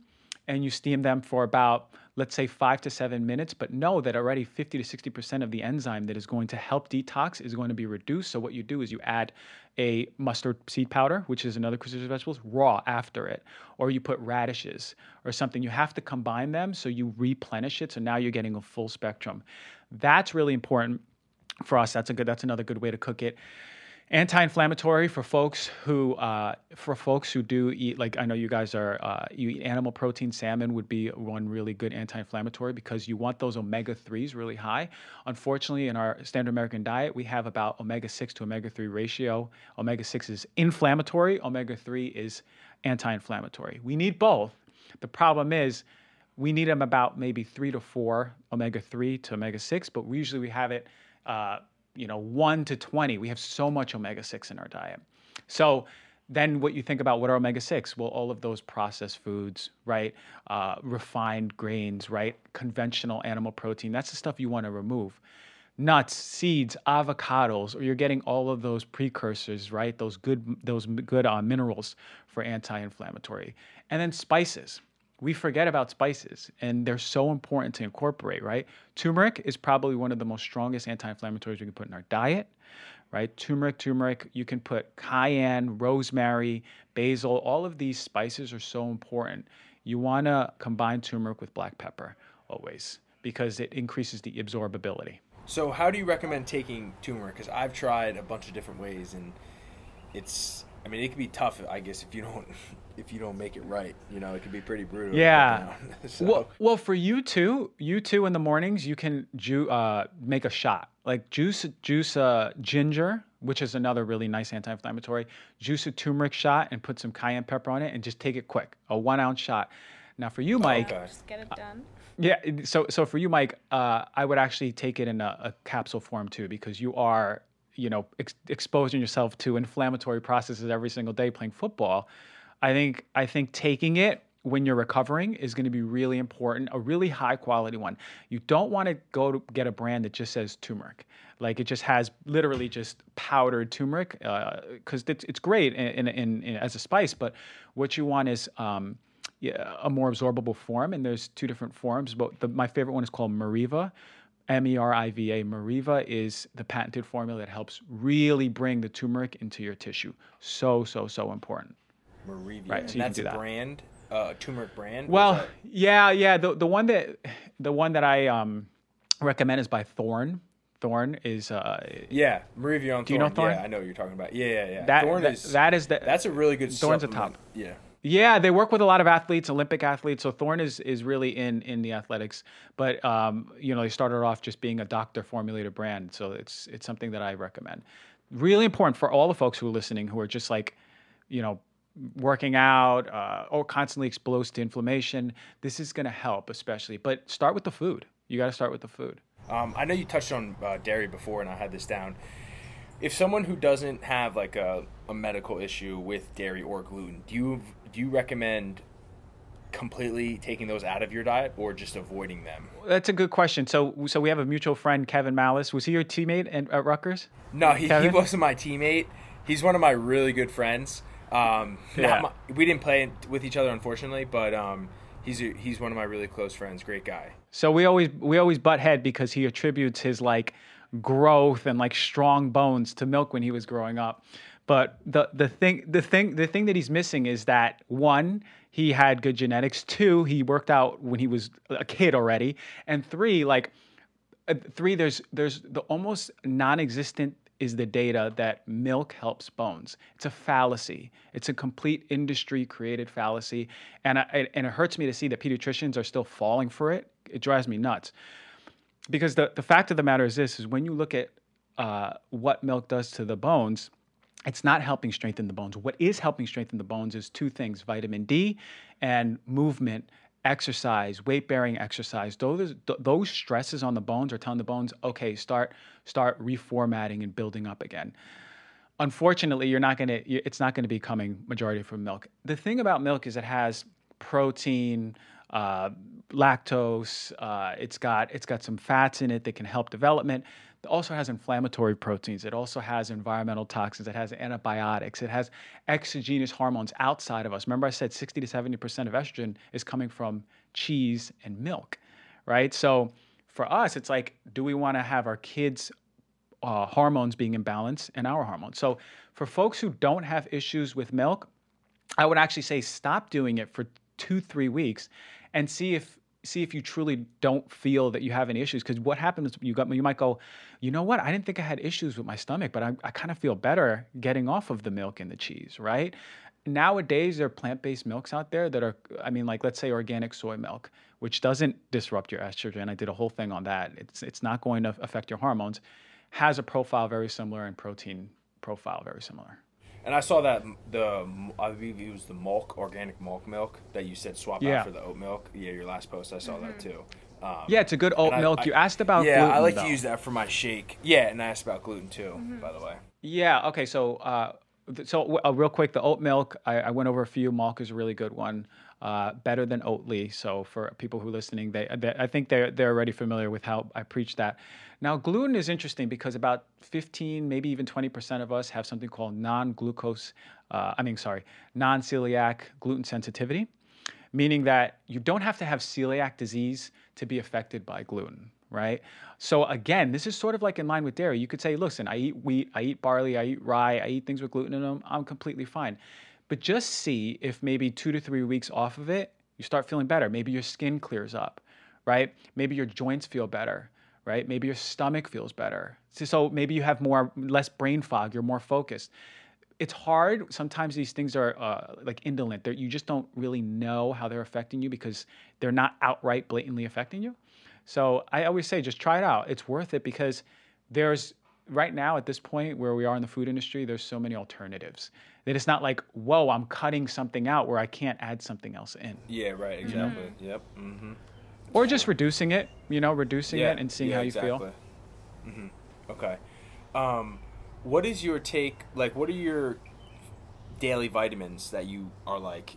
and you steam them for about let's say five to seven minutes but know that already 50 to 60% of the enzyme that is going to help detox is going to be reduced. So what you do is you add a mustard seed powder which is another cruciferous vegetables raw after it or you put radishes or something. You have to combine them so you replenish it. So now you're getting a full spectrum. That's really important for us. That's a good that's another good way to cook it anti-inflammatory for folks who uh, for folks who do eat like i know you guys are uh, you eat animal protein salmon would be one really good anti-inflammatory because you want those omega-3s really high. Unfortunately in our standard american diet we have about omega-6 to omega-3 ratio. Omega-6 is inflammatory omega-3 is anti-inflammatory. We need both. The problem is we need them about maybe three to four omega-3 to omega-6 but usually we have it uh, you know, 1 to 20. We have so much omega 6 in our diet. So then what you think about what are omega 6? Well, all of those processed foods, right? Uh, refined grains, right? Conventional animal protein. That's the stuff you want to remove. Nuts, seeds, avocados, or you're getting all of those precursors, right? Those good, those good uh, minerals for anti-inflammatory, and then spices we forget about spices and they're so important to incorporate, right? Turmeric is probably one of the most strongest anti-inflammatories we can put in our diet, right? Turmeric, turmeric, you can put cayenne, rosemary, basil, all of these spices are so important. You want to combine turmeric with black pepper always because it increases the absorbability. So, how do you recommend taking turmeric? Because I've tried a bunch of different ways, and it's I mean, it can be tough, I guess, if you don't if you don't make it right. You know, it can be pretty brutal. Yeah. [LAUGHS] so. Well, well, for you too, you too in the mornings, you can ju- uh, make a shot like juice juice uh, ginger, which is another really nice anti-inflammatory. Juice a turmeric shot and put some cayenne pepper on it, and just take it quick, a one ounce shot. Now for you, Mike. Okay. Just get it done. Yeah. So so for you, Mike, uh, I would actually take it in a, a capsule form too, because you are you know ex- exposing yourself to inflammatory processes every single day playing football i think i think taking it when you're recovering is going to be really important a really high quality one you don't want to go to get a brand that just says turmeric like it just has literally just powdered turmeric because uh, it's, it's great in, in, in, as a spice but what you want is um, yeah, a more absorbable form and there's two different forms but the, my favorite one is called Meriva M E R I V A. Meriva is the patented formula that helps really bring the turmeric into your tissue. So, so, so important. Meriva. Right. So and that's a that. brand, uh, turmeric brand. Well, yeah, yeah. The the one that the one that I um, recommend is by Thorne. Thorne is uh yeah Meriva on. Do you know Thorne? Yeah, I know what you're talking about. Yeah, yeah, yeah. That, Thorne that, is that is the that's a really good. Thorne's a top. Yeah. Yeah, they work with a lot of athletes, Olympic athletes. So Thorne is is really in in the athletics, but um, you know they started off just being a doctor formulated brand. So it's it's something that I recommend. Really important for all the folks who are listening who are just like, you know, working out uh, or constantly exposed to inflammation. This is going to help, especially. But start with the food. You got to start with the food. Um, I know you touched on uh, dairy before, and I had this down if someone who doesn't have like a, a medical issue with dairy or gluten, do you do you recommend completely taking those out of your diet or just avoiding them? That's a good question. So, so we have a mutual friend, Kevin Malice. Was he your teammate at, at Rutgers? No, he, he wasn't my teammate. He's one of my really good friends. Um, yeah. My, we didn't play with each other, unfortunately, but um, he's a, he's one of my really close friends. Great guy. So we always we always butt head because he attributes his like growth and like strong bones to milk when he was growing up. But the the thing the thing the thing that he's missing is that one, he had good genetics. Two, he worked out when he was a kid already. And three, like uh, three, there's there's the almost non-existent is the data that milk helps bones. It's a fallacy. It's a complete industry created fallacy, and I, and it hurts me to see that pediatricians are still falling for it. It drives me nuts, because the the fact of the matter is this: is when you look at uh, what milk does to the bones it's not helping strengthen the bones. What is helping strengthen the bones is two things vitamin D and movement, exercise, weight bearing exercise. Those, those stresses on the bones are telling the bones, okay, start, start reformatting and building up again. Unfortunately, you're not gonna, it's not gonna be coming majority from milk. The thing about milk is it has protein, uh, lactose. Uh, it's got it's got some fats in it that can help development. It also has inflammatory proteins. It also has environmental toxins. It has antibiotics. It has exogenous hormones outside of us. Remember, I said 60 to 70 percent of estrogen is coming from cheese and milk, right? So for us, it's like, do we want to have our kids' uh, hormones being imbalanced and our hormones? So for folks who don't have issues with milk, I would actually say stop doing it for two, three weeks and see if see if you truly don't feel that you have any issues. Because what happens, you got you might go, you know what? I didn't think I had issues with my stomach, but I, I kind of feel better getting off of the milk and the cheese, right? Nowadays, there are plant-based milks out there that are, I mean, like let's say organic soy milk, which doesn't disrupt your estrogen. I did a whole thing on that. It's it's not going to affect your hormones. Has a profile very similar and protein profile very similar. And I saw that the I believe it was the milk, organic milk milk that you said swap Yeah. out for the oat milk. Yeah, your last post I saw that too. Um, Yeah, it's a good oat milk. I- you asked about yeah, gluten, I like though. to use that for my shake. Yeah, and I asked about gluten too, by the way. Yeah. Okay. So, uh, so uh, real quick, the oat milk. I, I went over a few. Malk is a really good one. Uh, better than Oatly. So for people who are listening, they, they I think they're they're already familiar with how I preach that. Now, gluten is interesting because about 15, maybe even 20 percent of us have something called non-glucose. Uh, I mean, sorry, non-celiac gluten sensitivity meaning that you don't have to have celiac disease to be affected by gluten, right? So again, this is sort of like in line with dairy. You could say, listen, I eat wheat, I eat barley, I eat rye, I eat things with gluten in them. I'm completely fine. But just see if maybe two to three weeks off of it, you start feeling better. Maybe your skin clears up, right? Maybe your joints feel better, right? Maybe your stomach feels better. So- So maybe you have more less brain fog. You're more focused it's hard. Sometimes these things are uh, like indolent. They're, you just don't really know how they're affecting you because they're not outright blatantly affecting you. So I always say, just try it out. It's worth it because there's right now at this point where we are in the food industry, there's so many alternatives that it's not like, whoa, I'm cutting something out where I can't add something else in, Yeah, right. Exactly. Yep. Mm-hmm. Or just reducing it. You know, reducing it and seeing yeah, how you exactly. feel. hmm Okay. Um, what is your take? Like, what are your daily vitamins that you are like?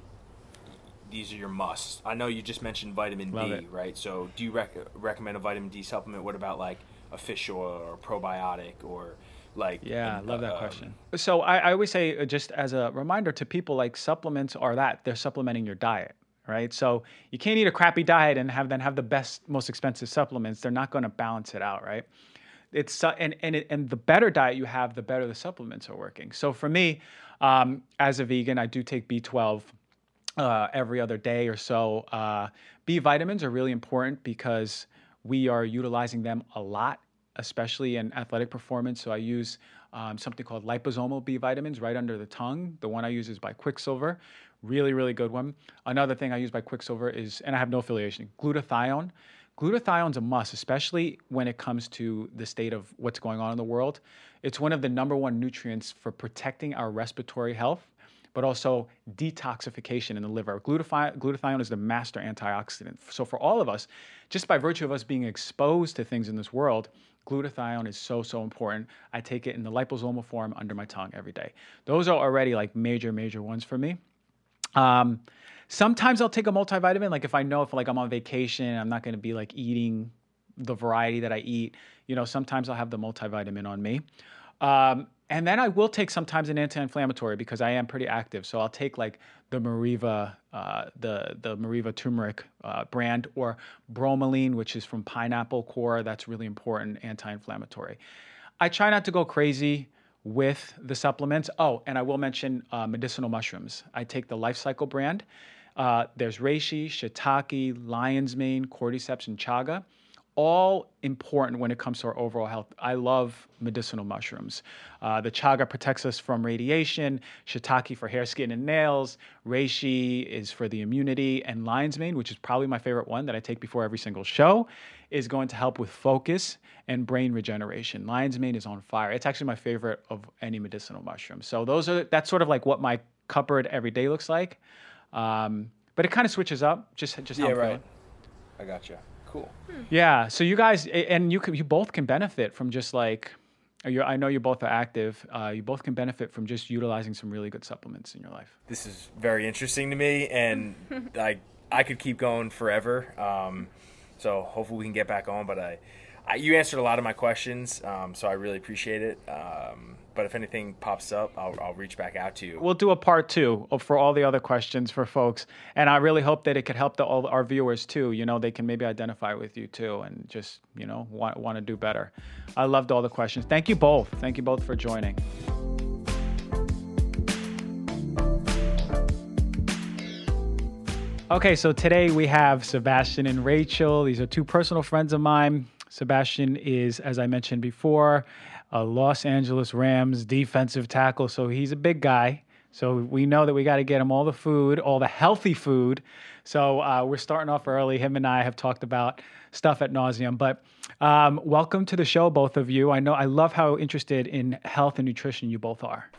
These are your musts. I know you just mentioned vitamin Love D, it. right? So, do you rec- recommend a vitamin D supplement? What about like a fish oil or probiotic or like? Yeah, I love that um, question. So I, I always say, uh, just as a reminder to people, like supplements are that they're supplementing your diet, right? So you can't eat a crappy diet and have then have the best, most expensive supplements. They're not going to balance it out, right? It's su- and and it, and the better diet you have, the better the supplements are working. So for me, um, as a vegan, I do take B12 uh, every other day or so. Uh, B vitamins are really important because we are utilizing them a lot, especially in athletic performance. So I use um, something called liposomal B vitamins right under the tongue. The one I use is by Quicksilver. Really, really good one. Another thing I use by Quicksilver is, and I have no affiliation, glutathione. Glutathione's a must, especially when it comes to the state of what's going on in the world. It's one of the number one nutrients for protecting our respiratory health but also detoxification in the liver. Glutathione, glutathione is the master antioxidant. So for all of us, just by virtue of us being exposed to things in this world, glutathione is so so important. I take it in the liposomal form under my tongue every day. Those are already like major major ones for me. Um, sometimes I'll take a multivitamin, like if I know if like I'm on vacation, I'm not going to be like eating the variety that I eat. You know, sometimes I'll have the multivitamin on me. Um, and then I will take sometimes an anti-inflammatory because I am pretty active. So I'll take like the Meriva, uh, the the Meriva turmeric uh, brand, or bromelain, which is from pineapple core. That's really important anti-inflammatory. I try not to go crazy with the supplements. Oh, and I will mention uh, medicinal mushrooms. I take the Life Cycle brand. Uh, there's reishi, shiitake, lion's mane, cordyceps, and chaga. All important when it comes to our overall health. I love medicinal mushrooms. Uh, the chaga protects us from radiation, shiitake for hair, skin, and nails, reishi is for the immunity, and lion's mane, which is probably my favorite one that I take before every single show, is going to help with focus and brain regeneration. Lion's mane is on fire. It's actually my favorite of any medicinal mushroom. So those are that's sort of like what my cupboard every day looks like. Um, but it kind of switches up. Just just Yeah, right. feeling. I gotcha. Cool. Yeah. So you guys, and you can, you both can benefit from just like, you I know you both are active. Uh, you both can benefit from just utilizing some really good supplements in your life. this is very interesting to me, and [LAUGHS] I I could keep going forever. Um, so hopefully we can get back on. But I, I you answered a lot of my questions, um, so I really appreciate it. Um, but if anything pops up, I'll, I'll reach back out to you. We'll do a part two for all the other questions for folks, and I really hope that it could help the, all our viewers too. You know, they can maybe identify with you too, and just you know want want to do better. I loved all the questions. Thank you both. Thank you both for joining. Okay, so today we have Sebastian and Rachel. These are two personal friends of mine. Sebastian is, as I mentioned before, a Los Angeles Rams defensive tackle. So he's a big guy. So we know that we got to get him all the food, all the healthy food. So uh, we're starting off early. Him and I have talked about stuff at nauseum. But um, welcome to the show, both of you. I know I love how interested in health and nutrition you both are.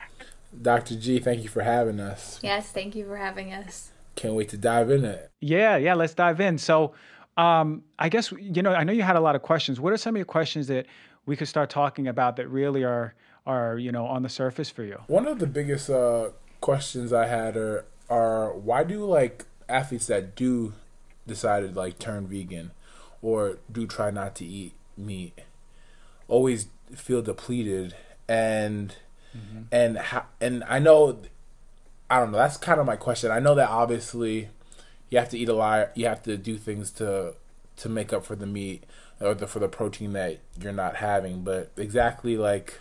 Dr. G, thank you for having us. Yes, thank you for having us. Can't wait to dive in it. Yeah, yeah, let's dive in. So, um, I guess you know, I know you had a lot of questions. What are some of your questions that we could start talking about that really are are you know on the surface for you? One of the biggest uh, questions I had are are why do like athletes that do decide to like turn vegan or do try not to eat meat always feel depleted and mm-hmm. and how, and I know I don't know. That's kind of my question. I know that obviously you have to eat a lot. You have to do things to to make up for the meat or the, for the protein that you're not having. But exactly like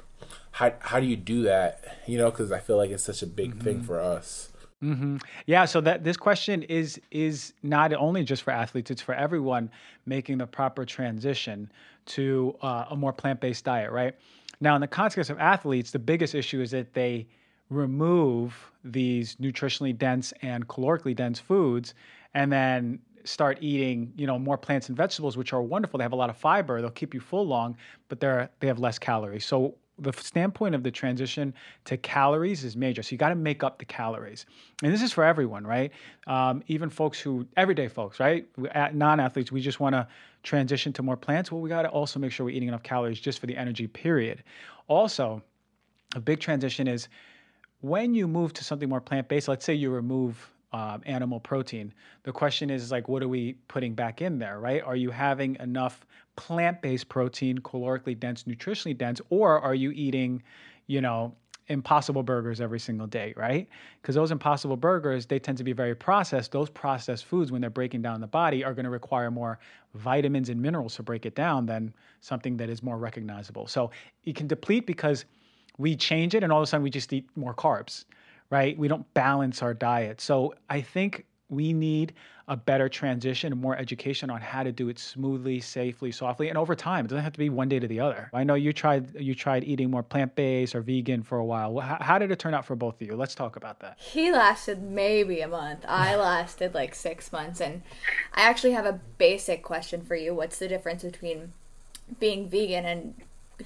how how do you do that? You know, because I feel like it's such a big mm-hmm. thing for us. Mm-hmm. Yeah, so that this question is is not only just for athletes; it's for everyone making the proper transition to uh, a more plant based diet. Right now, in the context of athletes, the biggest issue is that they remove these nutritionally dense and calorically dense foods and then start eating, you know, more plants and vegetables, which are wonderful. They have a lot of fiber. They'll keep you full long, but they're they have less calories. So the standpoint of the transition to calories is major. So you got to make up the calories, and this is for everyone, right? Um, even folks who everyday folks, right? Non-athletes, we just want to transition to more plants. Well, we got to also make sure we're eating enough calories just for the energy. Period. Also, a big transition is when you move to something more plant based, let's say you remove uh, animal protein, the question is like, what are we putting back in there, right? Are you having enough plant based protein, calorically dense, nutritionally dense, or are you eating, you know, impossible burgers every single day, right? Because those impossible burgers, they tend to be very processed. Those processed foods, when they're breaking down the body, are going to require more vitamins and minerals to break it down than something that is more recognizable. So it can deplete because we change it and all of a sudden we just eat more carbs, right? We don't balance our diet. So I think we need a better transition and more education on how to do it smoothly, safely, softly, and over time. It doesn't have to be one day to the other. I know you tried you tried eating more plant based or vegan for a while. How, how, did it turn out for both of you? Let's talk about that. He lasted maybe a month. I [LAUGHS] lasted like six months, and I actually have a basic question for you. What's the difference between being vegan and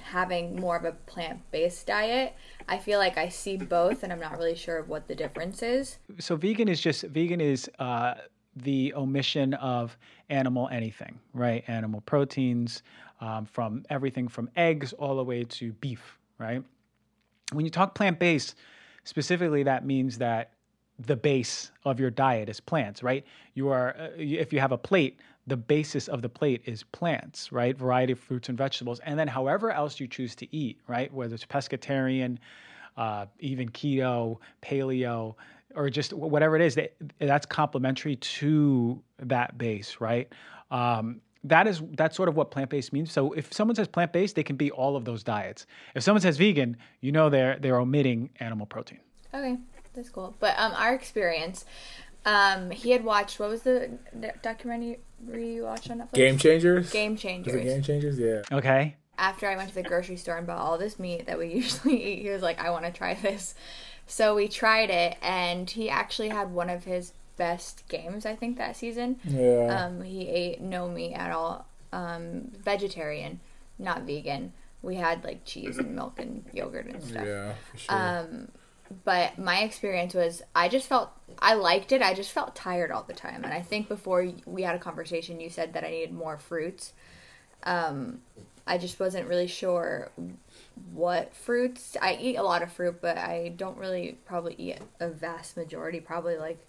having more of a plant-based diet i feel like i see both and i'm not really sure of what the difference is. So vegan is just vegan is uh, the omission of animal anything right? Animal proteins um, from everything from eggs all the way to beef right? When you talk plant-based specifically that means that the base of your diet is plants right? You are uh, if you have a plate the basis of the plate is plants, right? Variety of fruits and vegetables. And then however else you choose to eat, right? Whether it's pescatarian, uh, even keto, paleo, or just whatever it is, that, that's complementary to that base, right? Um, that is that's sort of what plant-based means. So if someone says plant-based, they can be all of those diets. If someone says vegan, you know they're they're omitting animal protein. Okay, that's cool. But um, our experience, um, he had watched what was the documentary you watched on Netflix? Game Changers. Game Changers. Was it Game Changers, yeah. Okay. After I went to the grocery store and bought all this meat that we [LAUGHS] usually eat, he was like, "I want to try this." So we tried it, and he actually had one of his best games, I think, that season. Yeah. Um, he ate no meat at all, um, vegetarian, not vegan. We had like cheese and milk and yogurt and stuff. Yeah, for sure. Um, but my experience was I just felt I liked it. I just felt tired all the time. And I think before we had a conversation, you said that I needed more fruits. Um, I just wasn't really sure what fruits. I eat a lot of fruit, but I don't really probably eat a vast majority. Probably like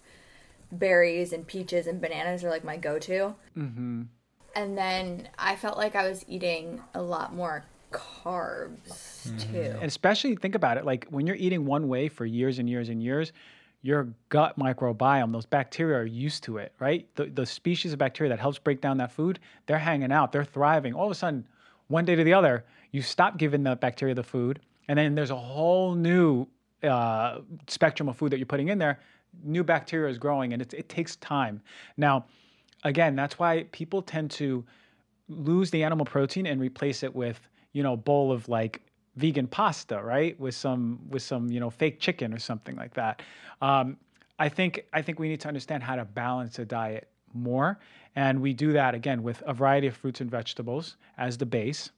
berries and peaches and bananas are like my go to. Mm-hmm. And then I felt like I was eating a lot more carbs mm-hmm. too. And especially think about it like when you're eating one way for years and years and years, your gut microbiome, those bacteria are used to it, right? The, the species of bacteria that helps break down that food, they're hanging out, they're thriving. All of a sudden, one day to the other, you stop giving the bacteria the food, and then there's a whole new uh, spectrum of food that you're putting in there, new bacteria is growing, and it, it takes time. Now, again, that's why people tend to lose the animal protein and replace it with you know bowl of like vegan pasta, right? With some with some you know fake chicken or something like that. Um, I think I think we need to understand how to balance a diet more, and we do that again with a variety of fruits and vegetables as the base,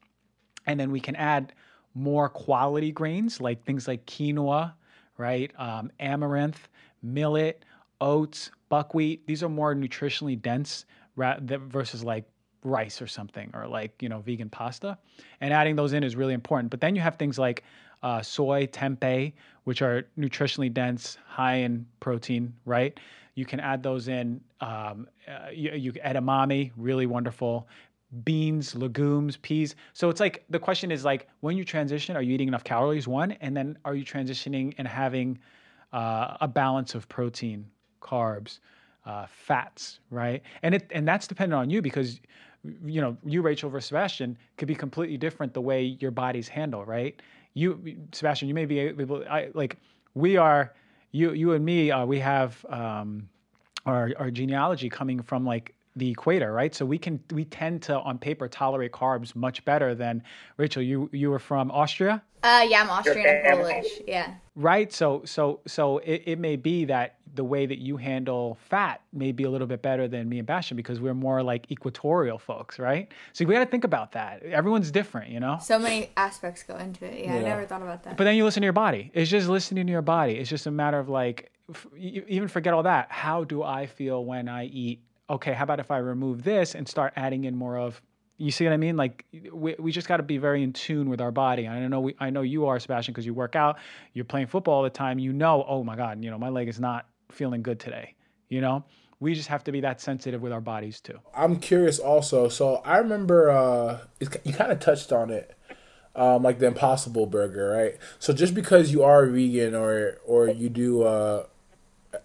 and then we can add more quality grains like things like quinoa, right? Um, amaranth, millet, oats, buckwheat. These are more nutritionally dense versus like rice or something or like you know vegan pasta and adding those in is really important. But then you have things like uh, soy tempeh which are nutritionally dense high in protein right? You can add those in um, uh, you, you edamame really wonderful. Beans legumes peas. So it's like the question is like when you transition are you eating enough calories one and then are you transitioning and having uh, a balance of protein carbs uh, fats right? And it and that's dependent on you because you know, you, Rachel versus Sebastian could be completely different the way your bodies handle, right? You, Sebastian, you may be able, I like, we are, you, you and me, uh, we have um, our, our genealogy coming from like the equator, right? So we can, we tend to, on paper, tolerate carbs much better than Rachel. You, you were from Austria. Uh, yeah, I'm Austrian and Polish. Yeah. Right. So, so, so it, it may be that the way that you handle fat may be a little bit better than me and Bastian because we're more like equatorial folks, right? So we got to think about that. Everyone's different, you know? So many aspects go into it. Yeah, yeah, I never thought about that. But then you listen to your body. It's just listening to your body. It's just a matter of like, f- even forget all that. How do I feel when I eat? Okay, how about if I remove this and start adding in more of you see what I mean? Like we, we just got to be very in tune with our body. I know we, I know you are Sebastian because you work out, you're playing football all the time. You know, oh my God, you know my leg is not feeling good today. You know, we just have to be that sensitive with our bodies too. I'm curious also. So I remember uh, you kind of touched on it, um, like the Impossible Burger, right? So just because you are vegan or or you do uh,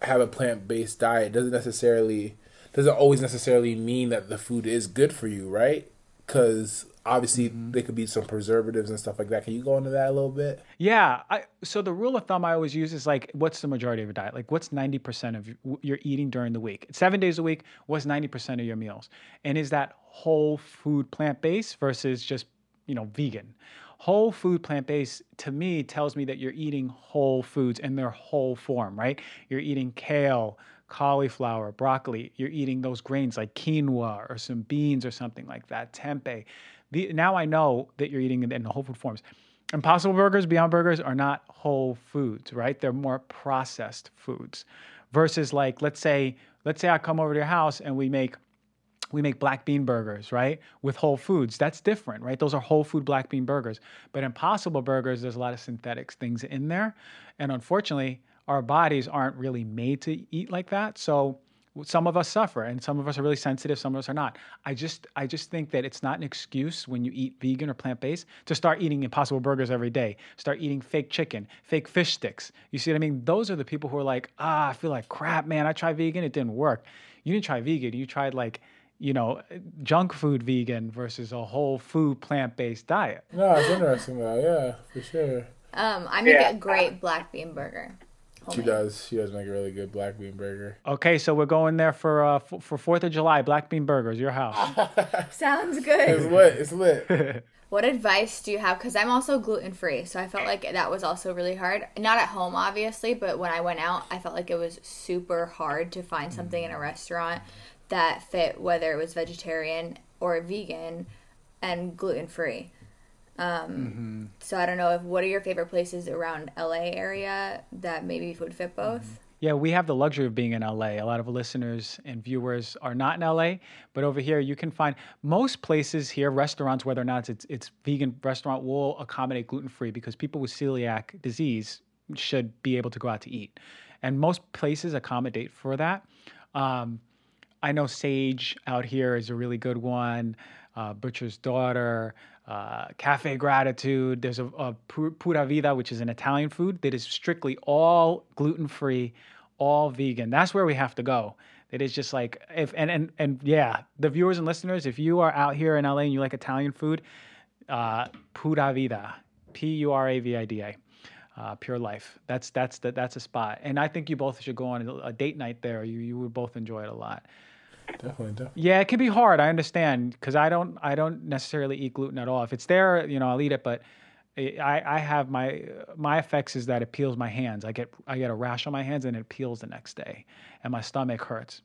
have a plant based diet doesn't necessarily doesn't always necessarily mean that the food is good for you, right? Because obviously mm-hmm. there could be some preservatives and stuff like that. Can you go into that a little bit? Yeah. I, so the rule of thumb I always use is like, what's the majority of your diet? Like, what's 90% of your eating during the week? Seven days a week, what's 90% of your meals? And is that whole food plant based versus just, you know, vegan? Whole food plant based to me tells me that you're eating whole foods in their whole form, right? You're eating kale, cauliflower, broccoli. You're eating those grains like quinoa or some beans or something like that, tempeh the, now I know that you're eating in the whole food forms. Impossible Burgers, Beyond Burgers are not whole foods, right? They're more processed foods. Versus like, let's say, let's say I come over to your house and we make we make black bean burgers, right? With whole foods. That's different, right? Those are whole food black bean burgers. But impossible burgers, there's a lot of synthetics things in there. And unfortunately, our bodies aren't really made to eat like that. So some of us suffer and some of us are really sensitive some of us are not. I just i just think that it's not an excuse when you eat vegan or plant-based to start eating impossible burgers every day start eating fake chicken fake fish sticks. You see what i mean? Those are the people who are like ah i feel like crap man. I tried vegan it didn't work. You didn't try vegan you tried like you know junk food vegan versus a whole food plant-based diet. No it's interesting though. Yeah for sure. Um i make yeah. a great black bean burger she does. She does make a really good black bean burger. Okay, so we're going there for uh, f- for Fourth of July. Black bean burgers, your house. [LAUGHS] Sounds [LAUGHS] good. It's lit. It's lit. [LAUGHS] what advice do you have? Because I'm also gluten free, so I felt like that was also really hard. Not at home, obviously, but when I went out, I felt like it was super hard to find something in a restaurant that fit, whether it was vegetarian or vegan and gluten free. Um, mm-hmm. So I don't know if what are your favorite places around LA area that maybe would fit both. Mm-hmm. Yeah, we have the luxury of being in LA. A lot of listeners and viewers are not in LA, but over here you can find most places here, restaurants, whether or not it's it's vegan restaurant, will accommodate gluten free because people with celiac disease should be able to go out to eat, and most places accommodate for that. Um, I know Sage out here is a really good one. Uh, Butcher's Daughter, uh, Cafe Gratitude. There's a, a Pura Vida, which is an Italian food that is strictly all gluten free, all vegan. That's where we have to go. It is just like if and and and yeah, the viewers and listeners, if you are out here in LA and you like Italian food, uh, Pura Vida, P U R A V I D A. uh, Pure Life. That's that's the, that's a spot, and I think you both should go on a, date night there. You you would both enjoy it a lot. Definitely, definitely. Yeah, it can be hard. I understand because I don't I don't necessarily eat gluten at all. If it's there, you know, I'll eat it, but I, I have my my effects is that it peels my hands. I get I get a rash on my hands and it peels the next day, and my stomach hurts.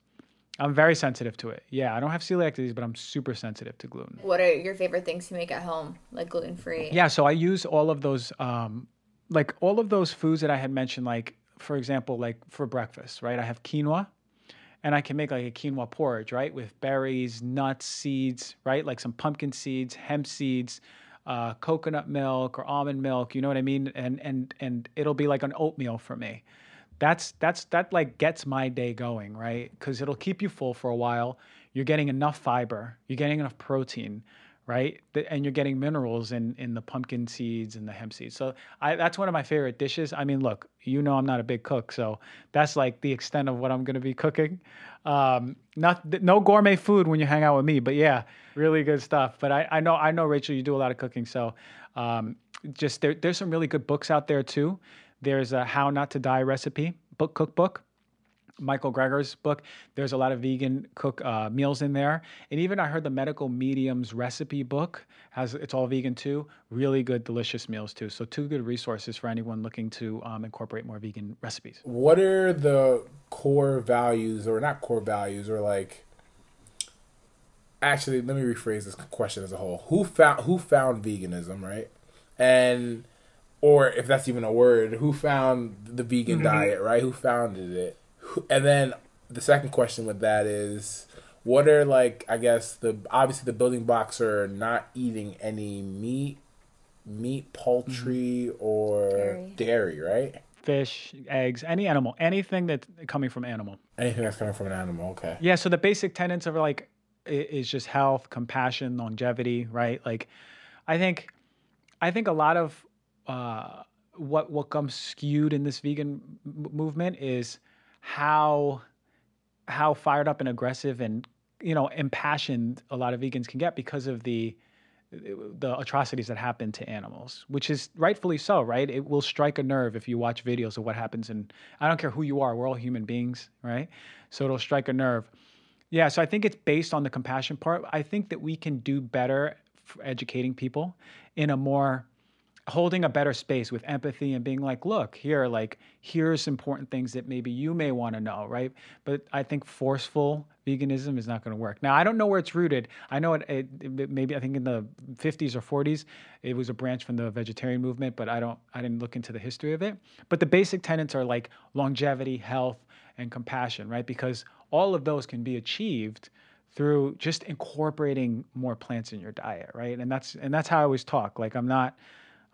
I'm very sensitive to it. Yeah, I don't have celiac disease, but I'm super sensitive to gluten. What are your favorite things to make at home, like gluten free? Yeah, so I use all of those, um, like all of those foods that I had mentioned. Like for example, like for breakfast, right? I have quinoa, and I can make like a quinoa porridge, right, with berries, nuts, seeds, right, like some pumpkin seeds, hemp seeds, uh, coconut milk or almond milk. You know what I mean? And and and it'll be like an oatmeal for me. That's that's that like gets my day going, right? Because it'll keep you full for a while. You're getting enough fiber. You're getting enough protein right? And you're getting minerals in in the pumpkin seeds and the hemp seeds. So I, that's one of my favorite dishes. I mean, look, you know I'm not a big cook, so that's like the extent of what I'm going to be cooking. Um, not no gourmet food when you hang out with me, but yeah, really good stuff. But I, I know I know Rachel, you do a lot of cooking, so um, just there, there's some really good books out there too. There's a How Not to Die recipe book cookbook Michael Greger's book. There's a lot of vegan cook uh, meals in there, and even I heard the Medical Mediums recipe book has it's all vegan too. Really good, delicious meals too. So two good resources for anyone looking to um, incorporate more vegan recipes. What are the core values, or not core values, or like? Actually, let me rephrase this question as a whole. Who found who found veganism, right? And or if that's even a word, who found the vegan mm-hmm. diet, right? Who founded it? And then the second question with that is what are like i guess the obviously the building blocks are not eating any meat meat poultry mm-hmm. or dairy. dairy. right fish eggs any animal anything that's coming from animal anything that's coming from an animal okay yeah so the basic tenets of like is just health compassion longevity right like i think i think a lot of uh, what what comes skewed in this vegan m- movement is how how fired up and aggressive and you know impassioned a lot of vegans can get because of the the atrocities that happen to animals, which is rightfully so, right? It will strike a nerve if you watch videos of what happens, and I don't care who you are, we're all human beings, right? So it'll strike a nerve. Yeah, so I think it's based on the compassion part. I think that we can do better educating people in a more holding a better space with empathy and being like, look, here, like, here's important things that maybe you may want to know, right? But I think forceful veganism is not going to work. Now, I don't know where it's rooted. I know it, it, it, maybe I think in the 50s or 40s, it was a branch from the vegetarian movement, but I don't, I didn't look into the history of it. But the basic tenets are like longevity, health, and compassion, right? Because all of those can be achieved through just incorporating more plants in your diet, right? And that's and that's how I always talk. Like I'm not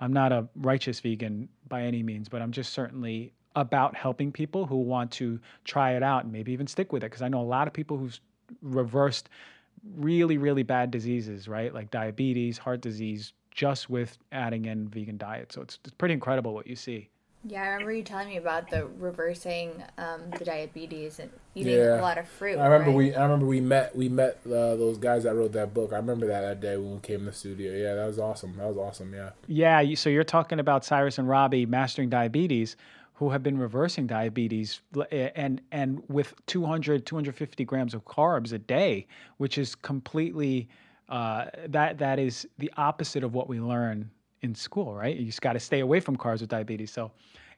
I'm not a righteous vegan by any means, but I'm just certainly about helping people who want to try it out and maybe even stick with it. Because I know a lot of people who've reversed really, really bad diseases, right? Like diabetes, heart disease, just with adding in vegan diet. So it's, it's pretty incredible what you see. Yeah, I remember you telling me about the reversing um, the diabetes and eating yeah. a lot of fruit. I remember right? we I remember we met we met uh, those guys that wrote that book. I remember that that day when we came to the studio. Yeah, that was awesome. That was awesome. Yeah. Yeah. So you're talking about Cyrus and Robby mastering diabetes, who have been reversing diabetes and and with 200 250 grams of carbs a day, which is completely uh, that that is the opposite of what we learn in school, right? You just got to stay away from carbs with diabetes. So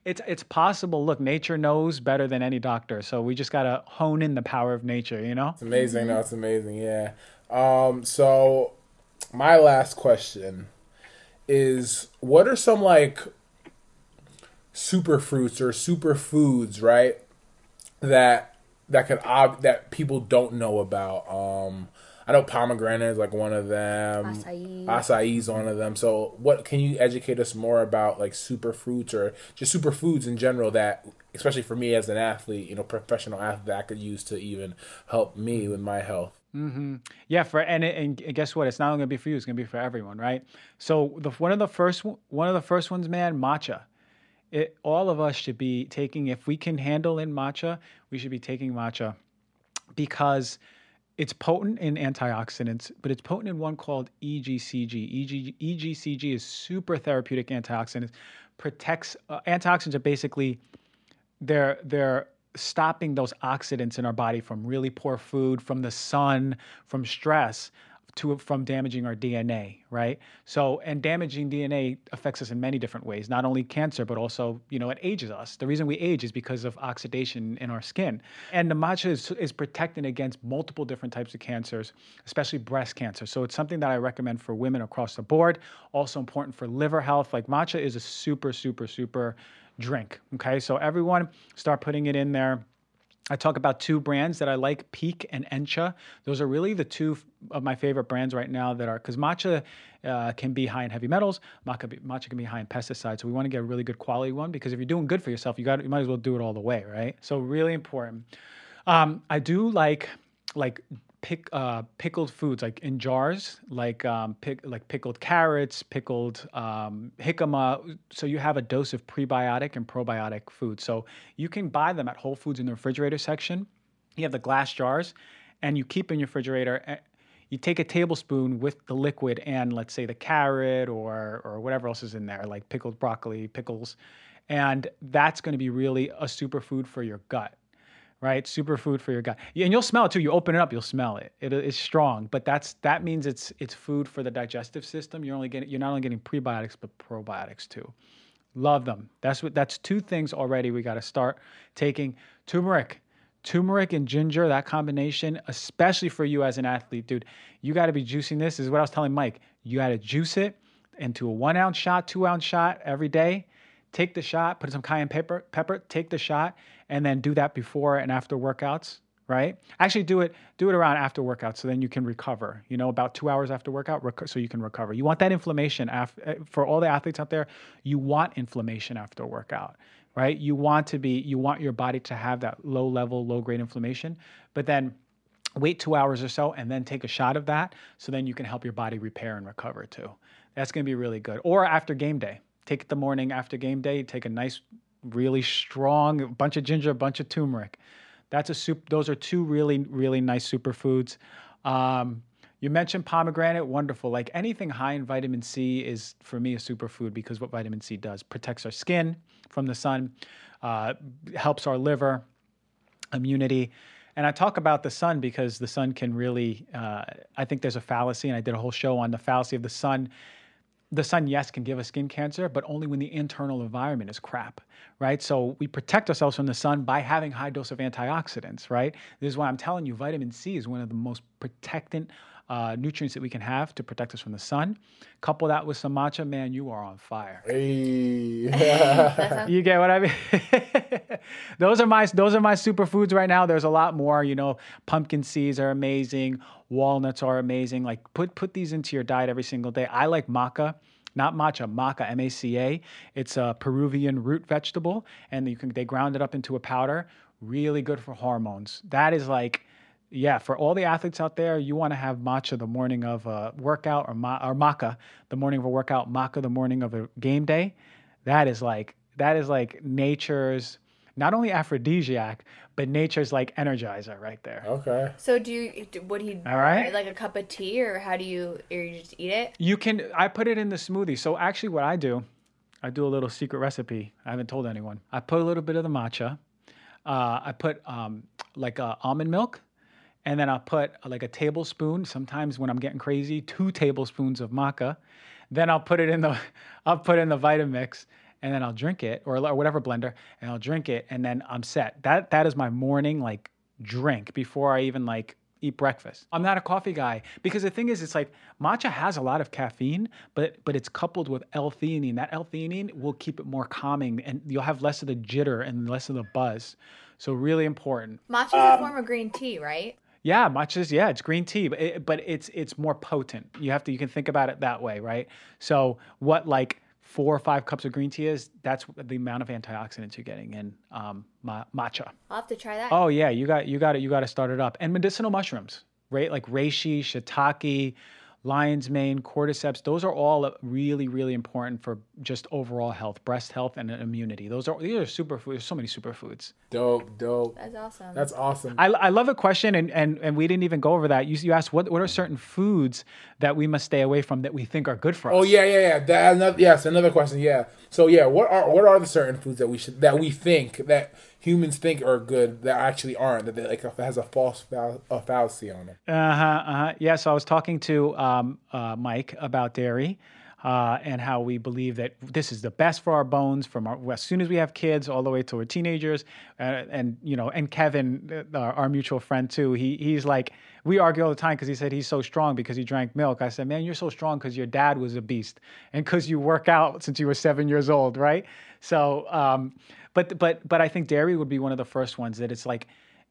it's it's possible. Look, nature knows better than any doctor. So we just got to hone in the power of nature, you know? It's amazing. No, it's amazing. Yeah. Um so my last question is what are some like super fruits or super foods, right? That that could ob- that people don't know about. Um I know pomegranate is like one of them. Acai. Acai is one of them. So, what can you educate us more about, like super fruits or just superfoods in general that, especially for me as an athlete, you know, professional athlete, that I could use to even help me with my health. Mm-hmm. Yeah, for and and guess what? It's not only gonna be for you; it's gonna be for everyone, right? So the one of the first one of the first ones, man, matcha. It, all of us should be taking if we can handle in matcha, we should be taking matcha because it's potent in antioxidants, but it's potent in one called EGCG. EG, EGCG is super therapeutic antioxidants protects uh, antioxidants are basically they're they're stopping those oxidants in our body from really poor food, from the sun, from stress, to from damaging our DNA, right? So, and damaging DNA affects us in many different ways. Not only cancer, but also, you know, it ages us. The reason we age is because of oxidation in our skin. And the matcha is, is protecting against multiple different types of cancers, especially breast cancer. So, it's something that I recommend for women across the board. Also important for liver health. Like matcha is a super, super, super drink. Okay, so everyone start putting it in there. I talk about two brands that I like, Peak and Encha. Those are really the two of my favorite brands right now that are because matcha uh, can be high in heavy metals, matcha, matcha can be high in pesticides. So we want to get a really good quality one because if you're doing good for yourself, you got you might as well do it all the way, right? So really important. Um, I do like like pick uh, pickled foods like in jars, like um, pick, like pickled carrots, pickled um, jicama. So you have a dose of prebiotic and probiotic food. So you can buy them at Whole Foods in the refrigerator section. You have the glass jars, and you keep in your refrigerator. Eh, you take a tablespoon with the liquid and let's say the carrot or or whatever else is in there, like pickled broccoli, pickles, and that's going to be really a superfood for your gut right? Superfood for your gut, and you'll smell it too. You open it up, you'll smell it. It is strong, but that's that means it's it's food for the digestive system. You're only getting you're not only getting prebiotics but probiotics too. Love them. That's what that's two things already. We got to start taking turmeric. Turmeric and ginger, that combination, especially for you as an athlete, dude, you got to be juicing this. this. Is what I was telling Mike. You got to juice it into a one ounce shot, two ounce shot every day take the shot, put some cayenne pepper, pepper, take the shot, and then do that before and after workouts. Right? Actually, do it do it around after workout, so then you can recover. You know, about two hours after workout, rec- so you can recover. You want that inflammation af- eh, for all the athletes out there. You want inflammation after workout, right? You want to be you want your body to have that low level, low grade inflammation, but then wait two hours or so and then take a shot of that so then you can help your body repair and recover too that's going to be really good or after game day take it the morning after game day. Take a nice, really strong bunch of ginger, a bunch of turmeric. That's a soup. Those are two really, really nice superfoods. Um, you mentioned pomegranate, wonderful. Like anything high in vitamin C is for me a superfood because what vitamin C does protects our skin from the sun, uh, helps our liver, immunity. And I talk about the sun because the sun can really, uh, I think there's a fallacy, and I did a whole show on the fallacy of the sun the sun, yes, can give us skin cancer, but only when the internal environment is crap, right? So we protect ourselves from the sun by having high dose of antioxidants, right? This is why I'm telling you, vitamin C is one of the most protectant uh, nutrients that we can have to protect us from the sun. Couple that with some matcha, man, you are on fire. Hey. [LAUGHS] you get what I mean? [LAUGHS] those are my those are my superfoods right now. There's a lot more. You know, pumpkin seeds are amazing. Walnuts are amazing. Like put put these into your diet every single day. I like maca not matcha, maca, M-A-C-A. It's a Peruvian root vegetable, and you can they ground it up into a powder. Really good for hormones. That is like yeah, for all the athletes out there, you want to have matcha the morning of a workout or, ma- or maca the morning of a workout, maca the morning of a game day. That is like that is like nature's not only aphrodisiac, but nature's like energizer right there. Okay. So do you would he All right. like a cup of tea or how do you or you just eat it? You can I put it in the smoothie. So actually what I do, I do a little secret recipe. I haven't told anyone. I put a little bit of the matcha. Uh, I put um, like uh, almond milk and then I'll put uh, like a tablespoon. Sometimes when I'm getting crazy, two tablespoons of maca. Then I'll put it in the, [LAUGHS] I'll put in the Vitamix, and then I'll drink it or, or whatever blender, and I'll drink it, and then I'm set. That that is my morning like drink before I even like eat breakfast. I'm not a coffee guy because the thing is, it's like matcha has a lot of caffeine, but but it's coupled with L-theanine. That L-theanine will keep it more calming, and you'll have less of the jitter and less of the buzz. So really important. Matcha is a form of green tea, right? Yeah, matcha's yeah, it's green tea, but it, but it's it's more potent. You have to you can think about it that way, right? So what like four or five cups of green tea is that's the amount of antioxidants you're getting in um, ma- matcha. I'll have to try that. Oh yeah, you got you got it. You got to start it up. And medicinal mushrooms, right? Like reishi, shiitake, lion's mane, cordyceps, those are all really, really important for just overall health, breast health, and immunity. Those are these are superfoods. There's so many superfoods. Dope, dope. That's awesome. That's awesome. I, I love a question, and, and, and we didn't even go over that. You, you asked what, what are certain foods that we must stay away from that we think are good for oh, us? Oh yeah, yeah, yeah. That another, yes, another question. Yeah. So yeah, what are what are the certain foods that we should that we think that humans think are good that actually aren't that they, like has a false fal- a fallacy on it? Uh huh. Uh-huh. Yeah. So I was talking to um, uh, Mike about dairy. Uh, and how we believe that this is the best for our bones from our, as soon as we have kids all the way till we're teenagers, uh, and you know, and Kevin, uh, our mutual friend too, he he's like we argue all the time because he said he's so strong because he drank milk. I said, man, you're so strong because your dad was a beast and because you work out since you were seven years old, right? So, um, but but but I think dairy would be one of the first ones that it's like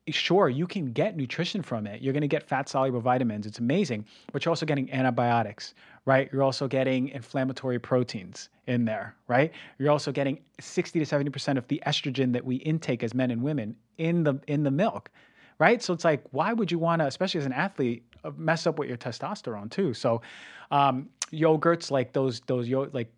sure you can get nutrition from it. You're going to get fat soluble vitamins. It's amazing. But you're also getting antibiotics right? You're also getting inflammatory proteins in there right? You're also getting 60 to 70% of the estrogen that we intake as men and women in the in the milk right? So it's like why would you want to especially as an athlete uh, mess up with your testosterone too? So um, yogurts like those those yo- like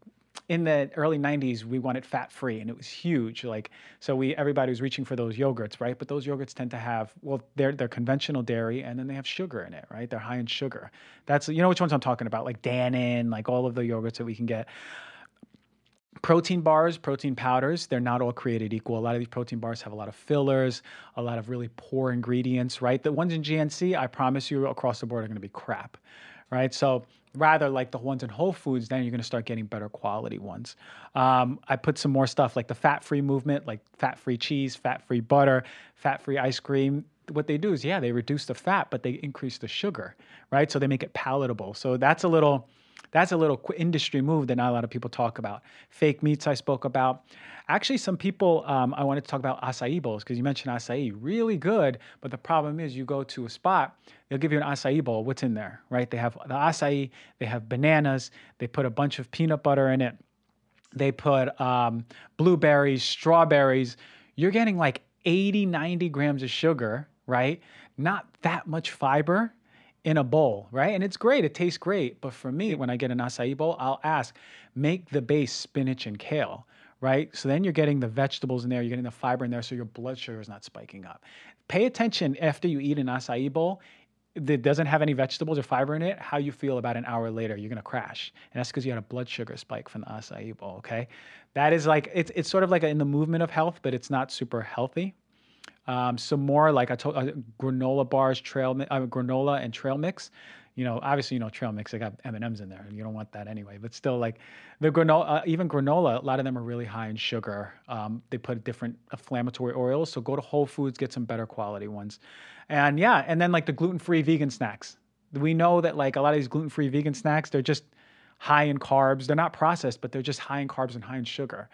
in the early 90s we wanted fat free and it was huge like so we everybody was reaching for those yogurts right but those yogurts tend to have well they're they're conventional dairy and then they have sugar in it right they're high in sugar that's you know which ones i'm talking about like dannon like all of the yogurts that we can get protein bars, protein powders, they're not all created equal. A lot of these protein bars have a lot of fillers, a lot of really poor ingredients, right? The ones in GNC, I promise you across the board are going to be crap, right? So rather like the ones in Whole Foods, then you're going to start getting better quality ones. Um, I put some more stuff like the fat-free movement, like fat-free cheese, fat-free butter, fat-free ice cream. What they do is, yeah, they reduce the fat, but they increase the sugar, right? So they make it palatable. So that's a little that's a little industry move that not a lot of people talk about. Fake meats I spoke about. Actually, some people um, I wanted to talk about acai bowls because you mentioned acai, really good. But the problem is, you go to a spot, they'll give you an acai bowl. What's in there, right? They have the acai, they have bananas, they put a bunch of peanut butter in it, they put um, blueberries, strawberries. You're getting like 80, 90 grams of sugar, right? Not that much fiber in a bowl, right? And it's great, it tastes great. But for me, when I get an acai bowl, I'll ask, make the base spinach and kale, right? So then you're getting the vegetables in there, you're getting the fiber in there, so your blood sugar is not spiking up. Pay attention after you eat an acai bowl that doesn't have any vegetables or fiber in it, how you feel about an hour later, you're gonna crash. And that's because you had a blood sugar spike from the acai bowl, okay? That is like, it's, it's sort of like in the movement of health, but it's not super healthy. Um, some more like I told uh, granola bars, trail uh, granola and trail mix. You know, obviously, you know, trail mix. I got M and M's in there, you don't want that anyway. But still, like the granola, uh, even granola, a lot of them are really high in sugar. Um, they put different inflammatory oils. So go to Whole Foods, get some better quality ones. And yeah, and then like the gluten free vegan snacks. We know that like a lot of these gluten free vegan snacks, they're just high in carbs. They're not processed, but they're just high in carbs and high in sugar.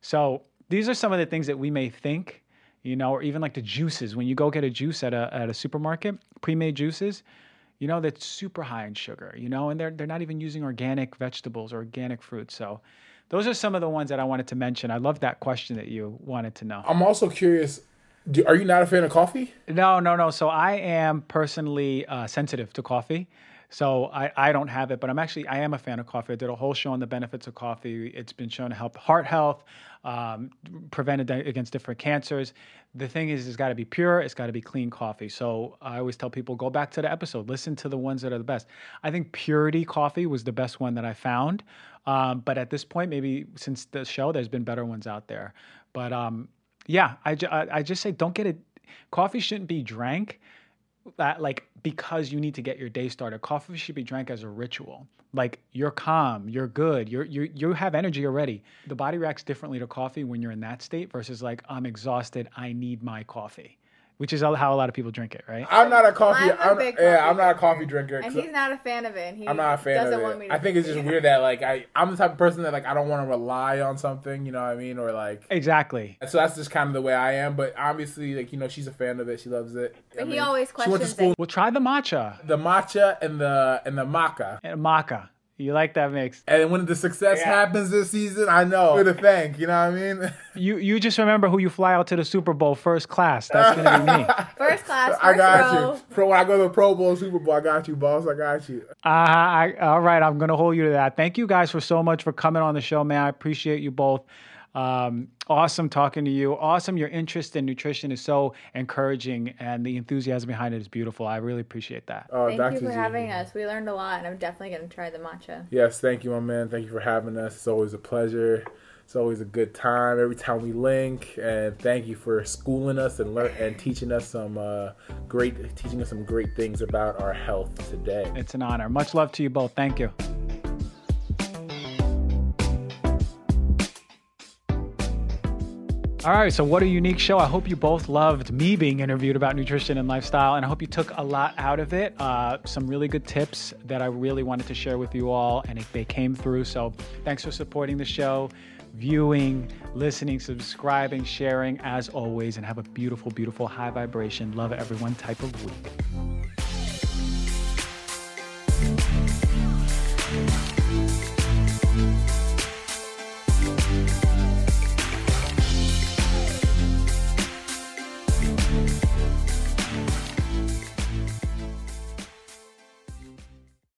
So these are some of the things that we may think you know, or even like the juices. When you go get a juice at a at a supermarket, pre-made juices, you know, that's super high in sugar, you know, and they're they're not even using organic vegetables or organic fruits. So those are some of the ones that I wanted to mention. I love that question that you wanted to know. I'm also curious. Do, are you not a fan of coffee? No, no, no. So I am personally uh, sensitive to coffee. So I, I don't have it, but I'm actually I am a fan of coffee. I did a whole show on the benefits of coffee. It's been shown to help heart health, um, prevent against different cancers. The thing is, it's got to be pure. It's got to be clean coffee. So I always tell people go back to the episode, listen to the ones that are the best. I think Purity Coffee was the best one that I found, um, but at this point, maybe since the show, there's been better ones out there. But um, yeah, I, I, I just say don't get it. Coffee shouldn't be drank that like because you need to get your day started. Coffee should be drank as a ritual. Like you're calm, you're good, you're you you have energy already. The body reacts differently to coffee when you're in that state versus like I'm exhausted, I need my coffee which is how a lot of people drink it, right? I'm not a coffee. I'm a I'm, big yeah, I'm not a coffee drinker. and he's not a fan of it. He I'm not a fan doesn't of want it. me to I think it's just it. weird that like I I'm the type of person that like I don't want to rely on something. You know what I mean? Or like Exactly. so that's just kind of the way I am. But obviously, like you know, she's a fan of it. She loves it. I But he mean, always she went to questions school it. Well, try the matcha the matcha and the and the maca. and maca. You like that mix. And when the success Yeah. happens this season, I know who to thank. You know what I mean? [LAUGHS] You you just remember who you fly out to the Super Bowl first class. That's gonna be me. [LAUGHS] First class, first I got row. you. Pro, when I go to the Pro Bowl, Super Bowl, I got you, boss. I got you. Uh, I, all right, I'm going to hold you to that. Thank you guys for so much for coming on the show, man. I appreciate you both. Um, awesome talking to you. Awesome. Your interest in nutrition is so encouraging, and the enthusiasm behind it is beautiful. I really appreciate that. Oh, Thank Dr. you for G. having us. We learned a lot, and I'm definitely going to try the matcha. Yes, thank you, my man. Thank you for having us. It's always a pleasure. It's always a good time every time we link, and thank you for schooling us and learn and teaching us some uh, great, teaching us some great things about our health today. It's an honor. Much love to you both. Thank you. All right, so what a unique show. I hope you both loved me being interviewed about nutrition and lifestyle, and I hope you took a lot out of it. Uh, some really good tips that I really wanted to share with you all, and they came through. So thanks for supporting the show, viewing, listening, subscribing, sharing, as always, and have a beautiful, beautiful high vibration, love everyone type of week.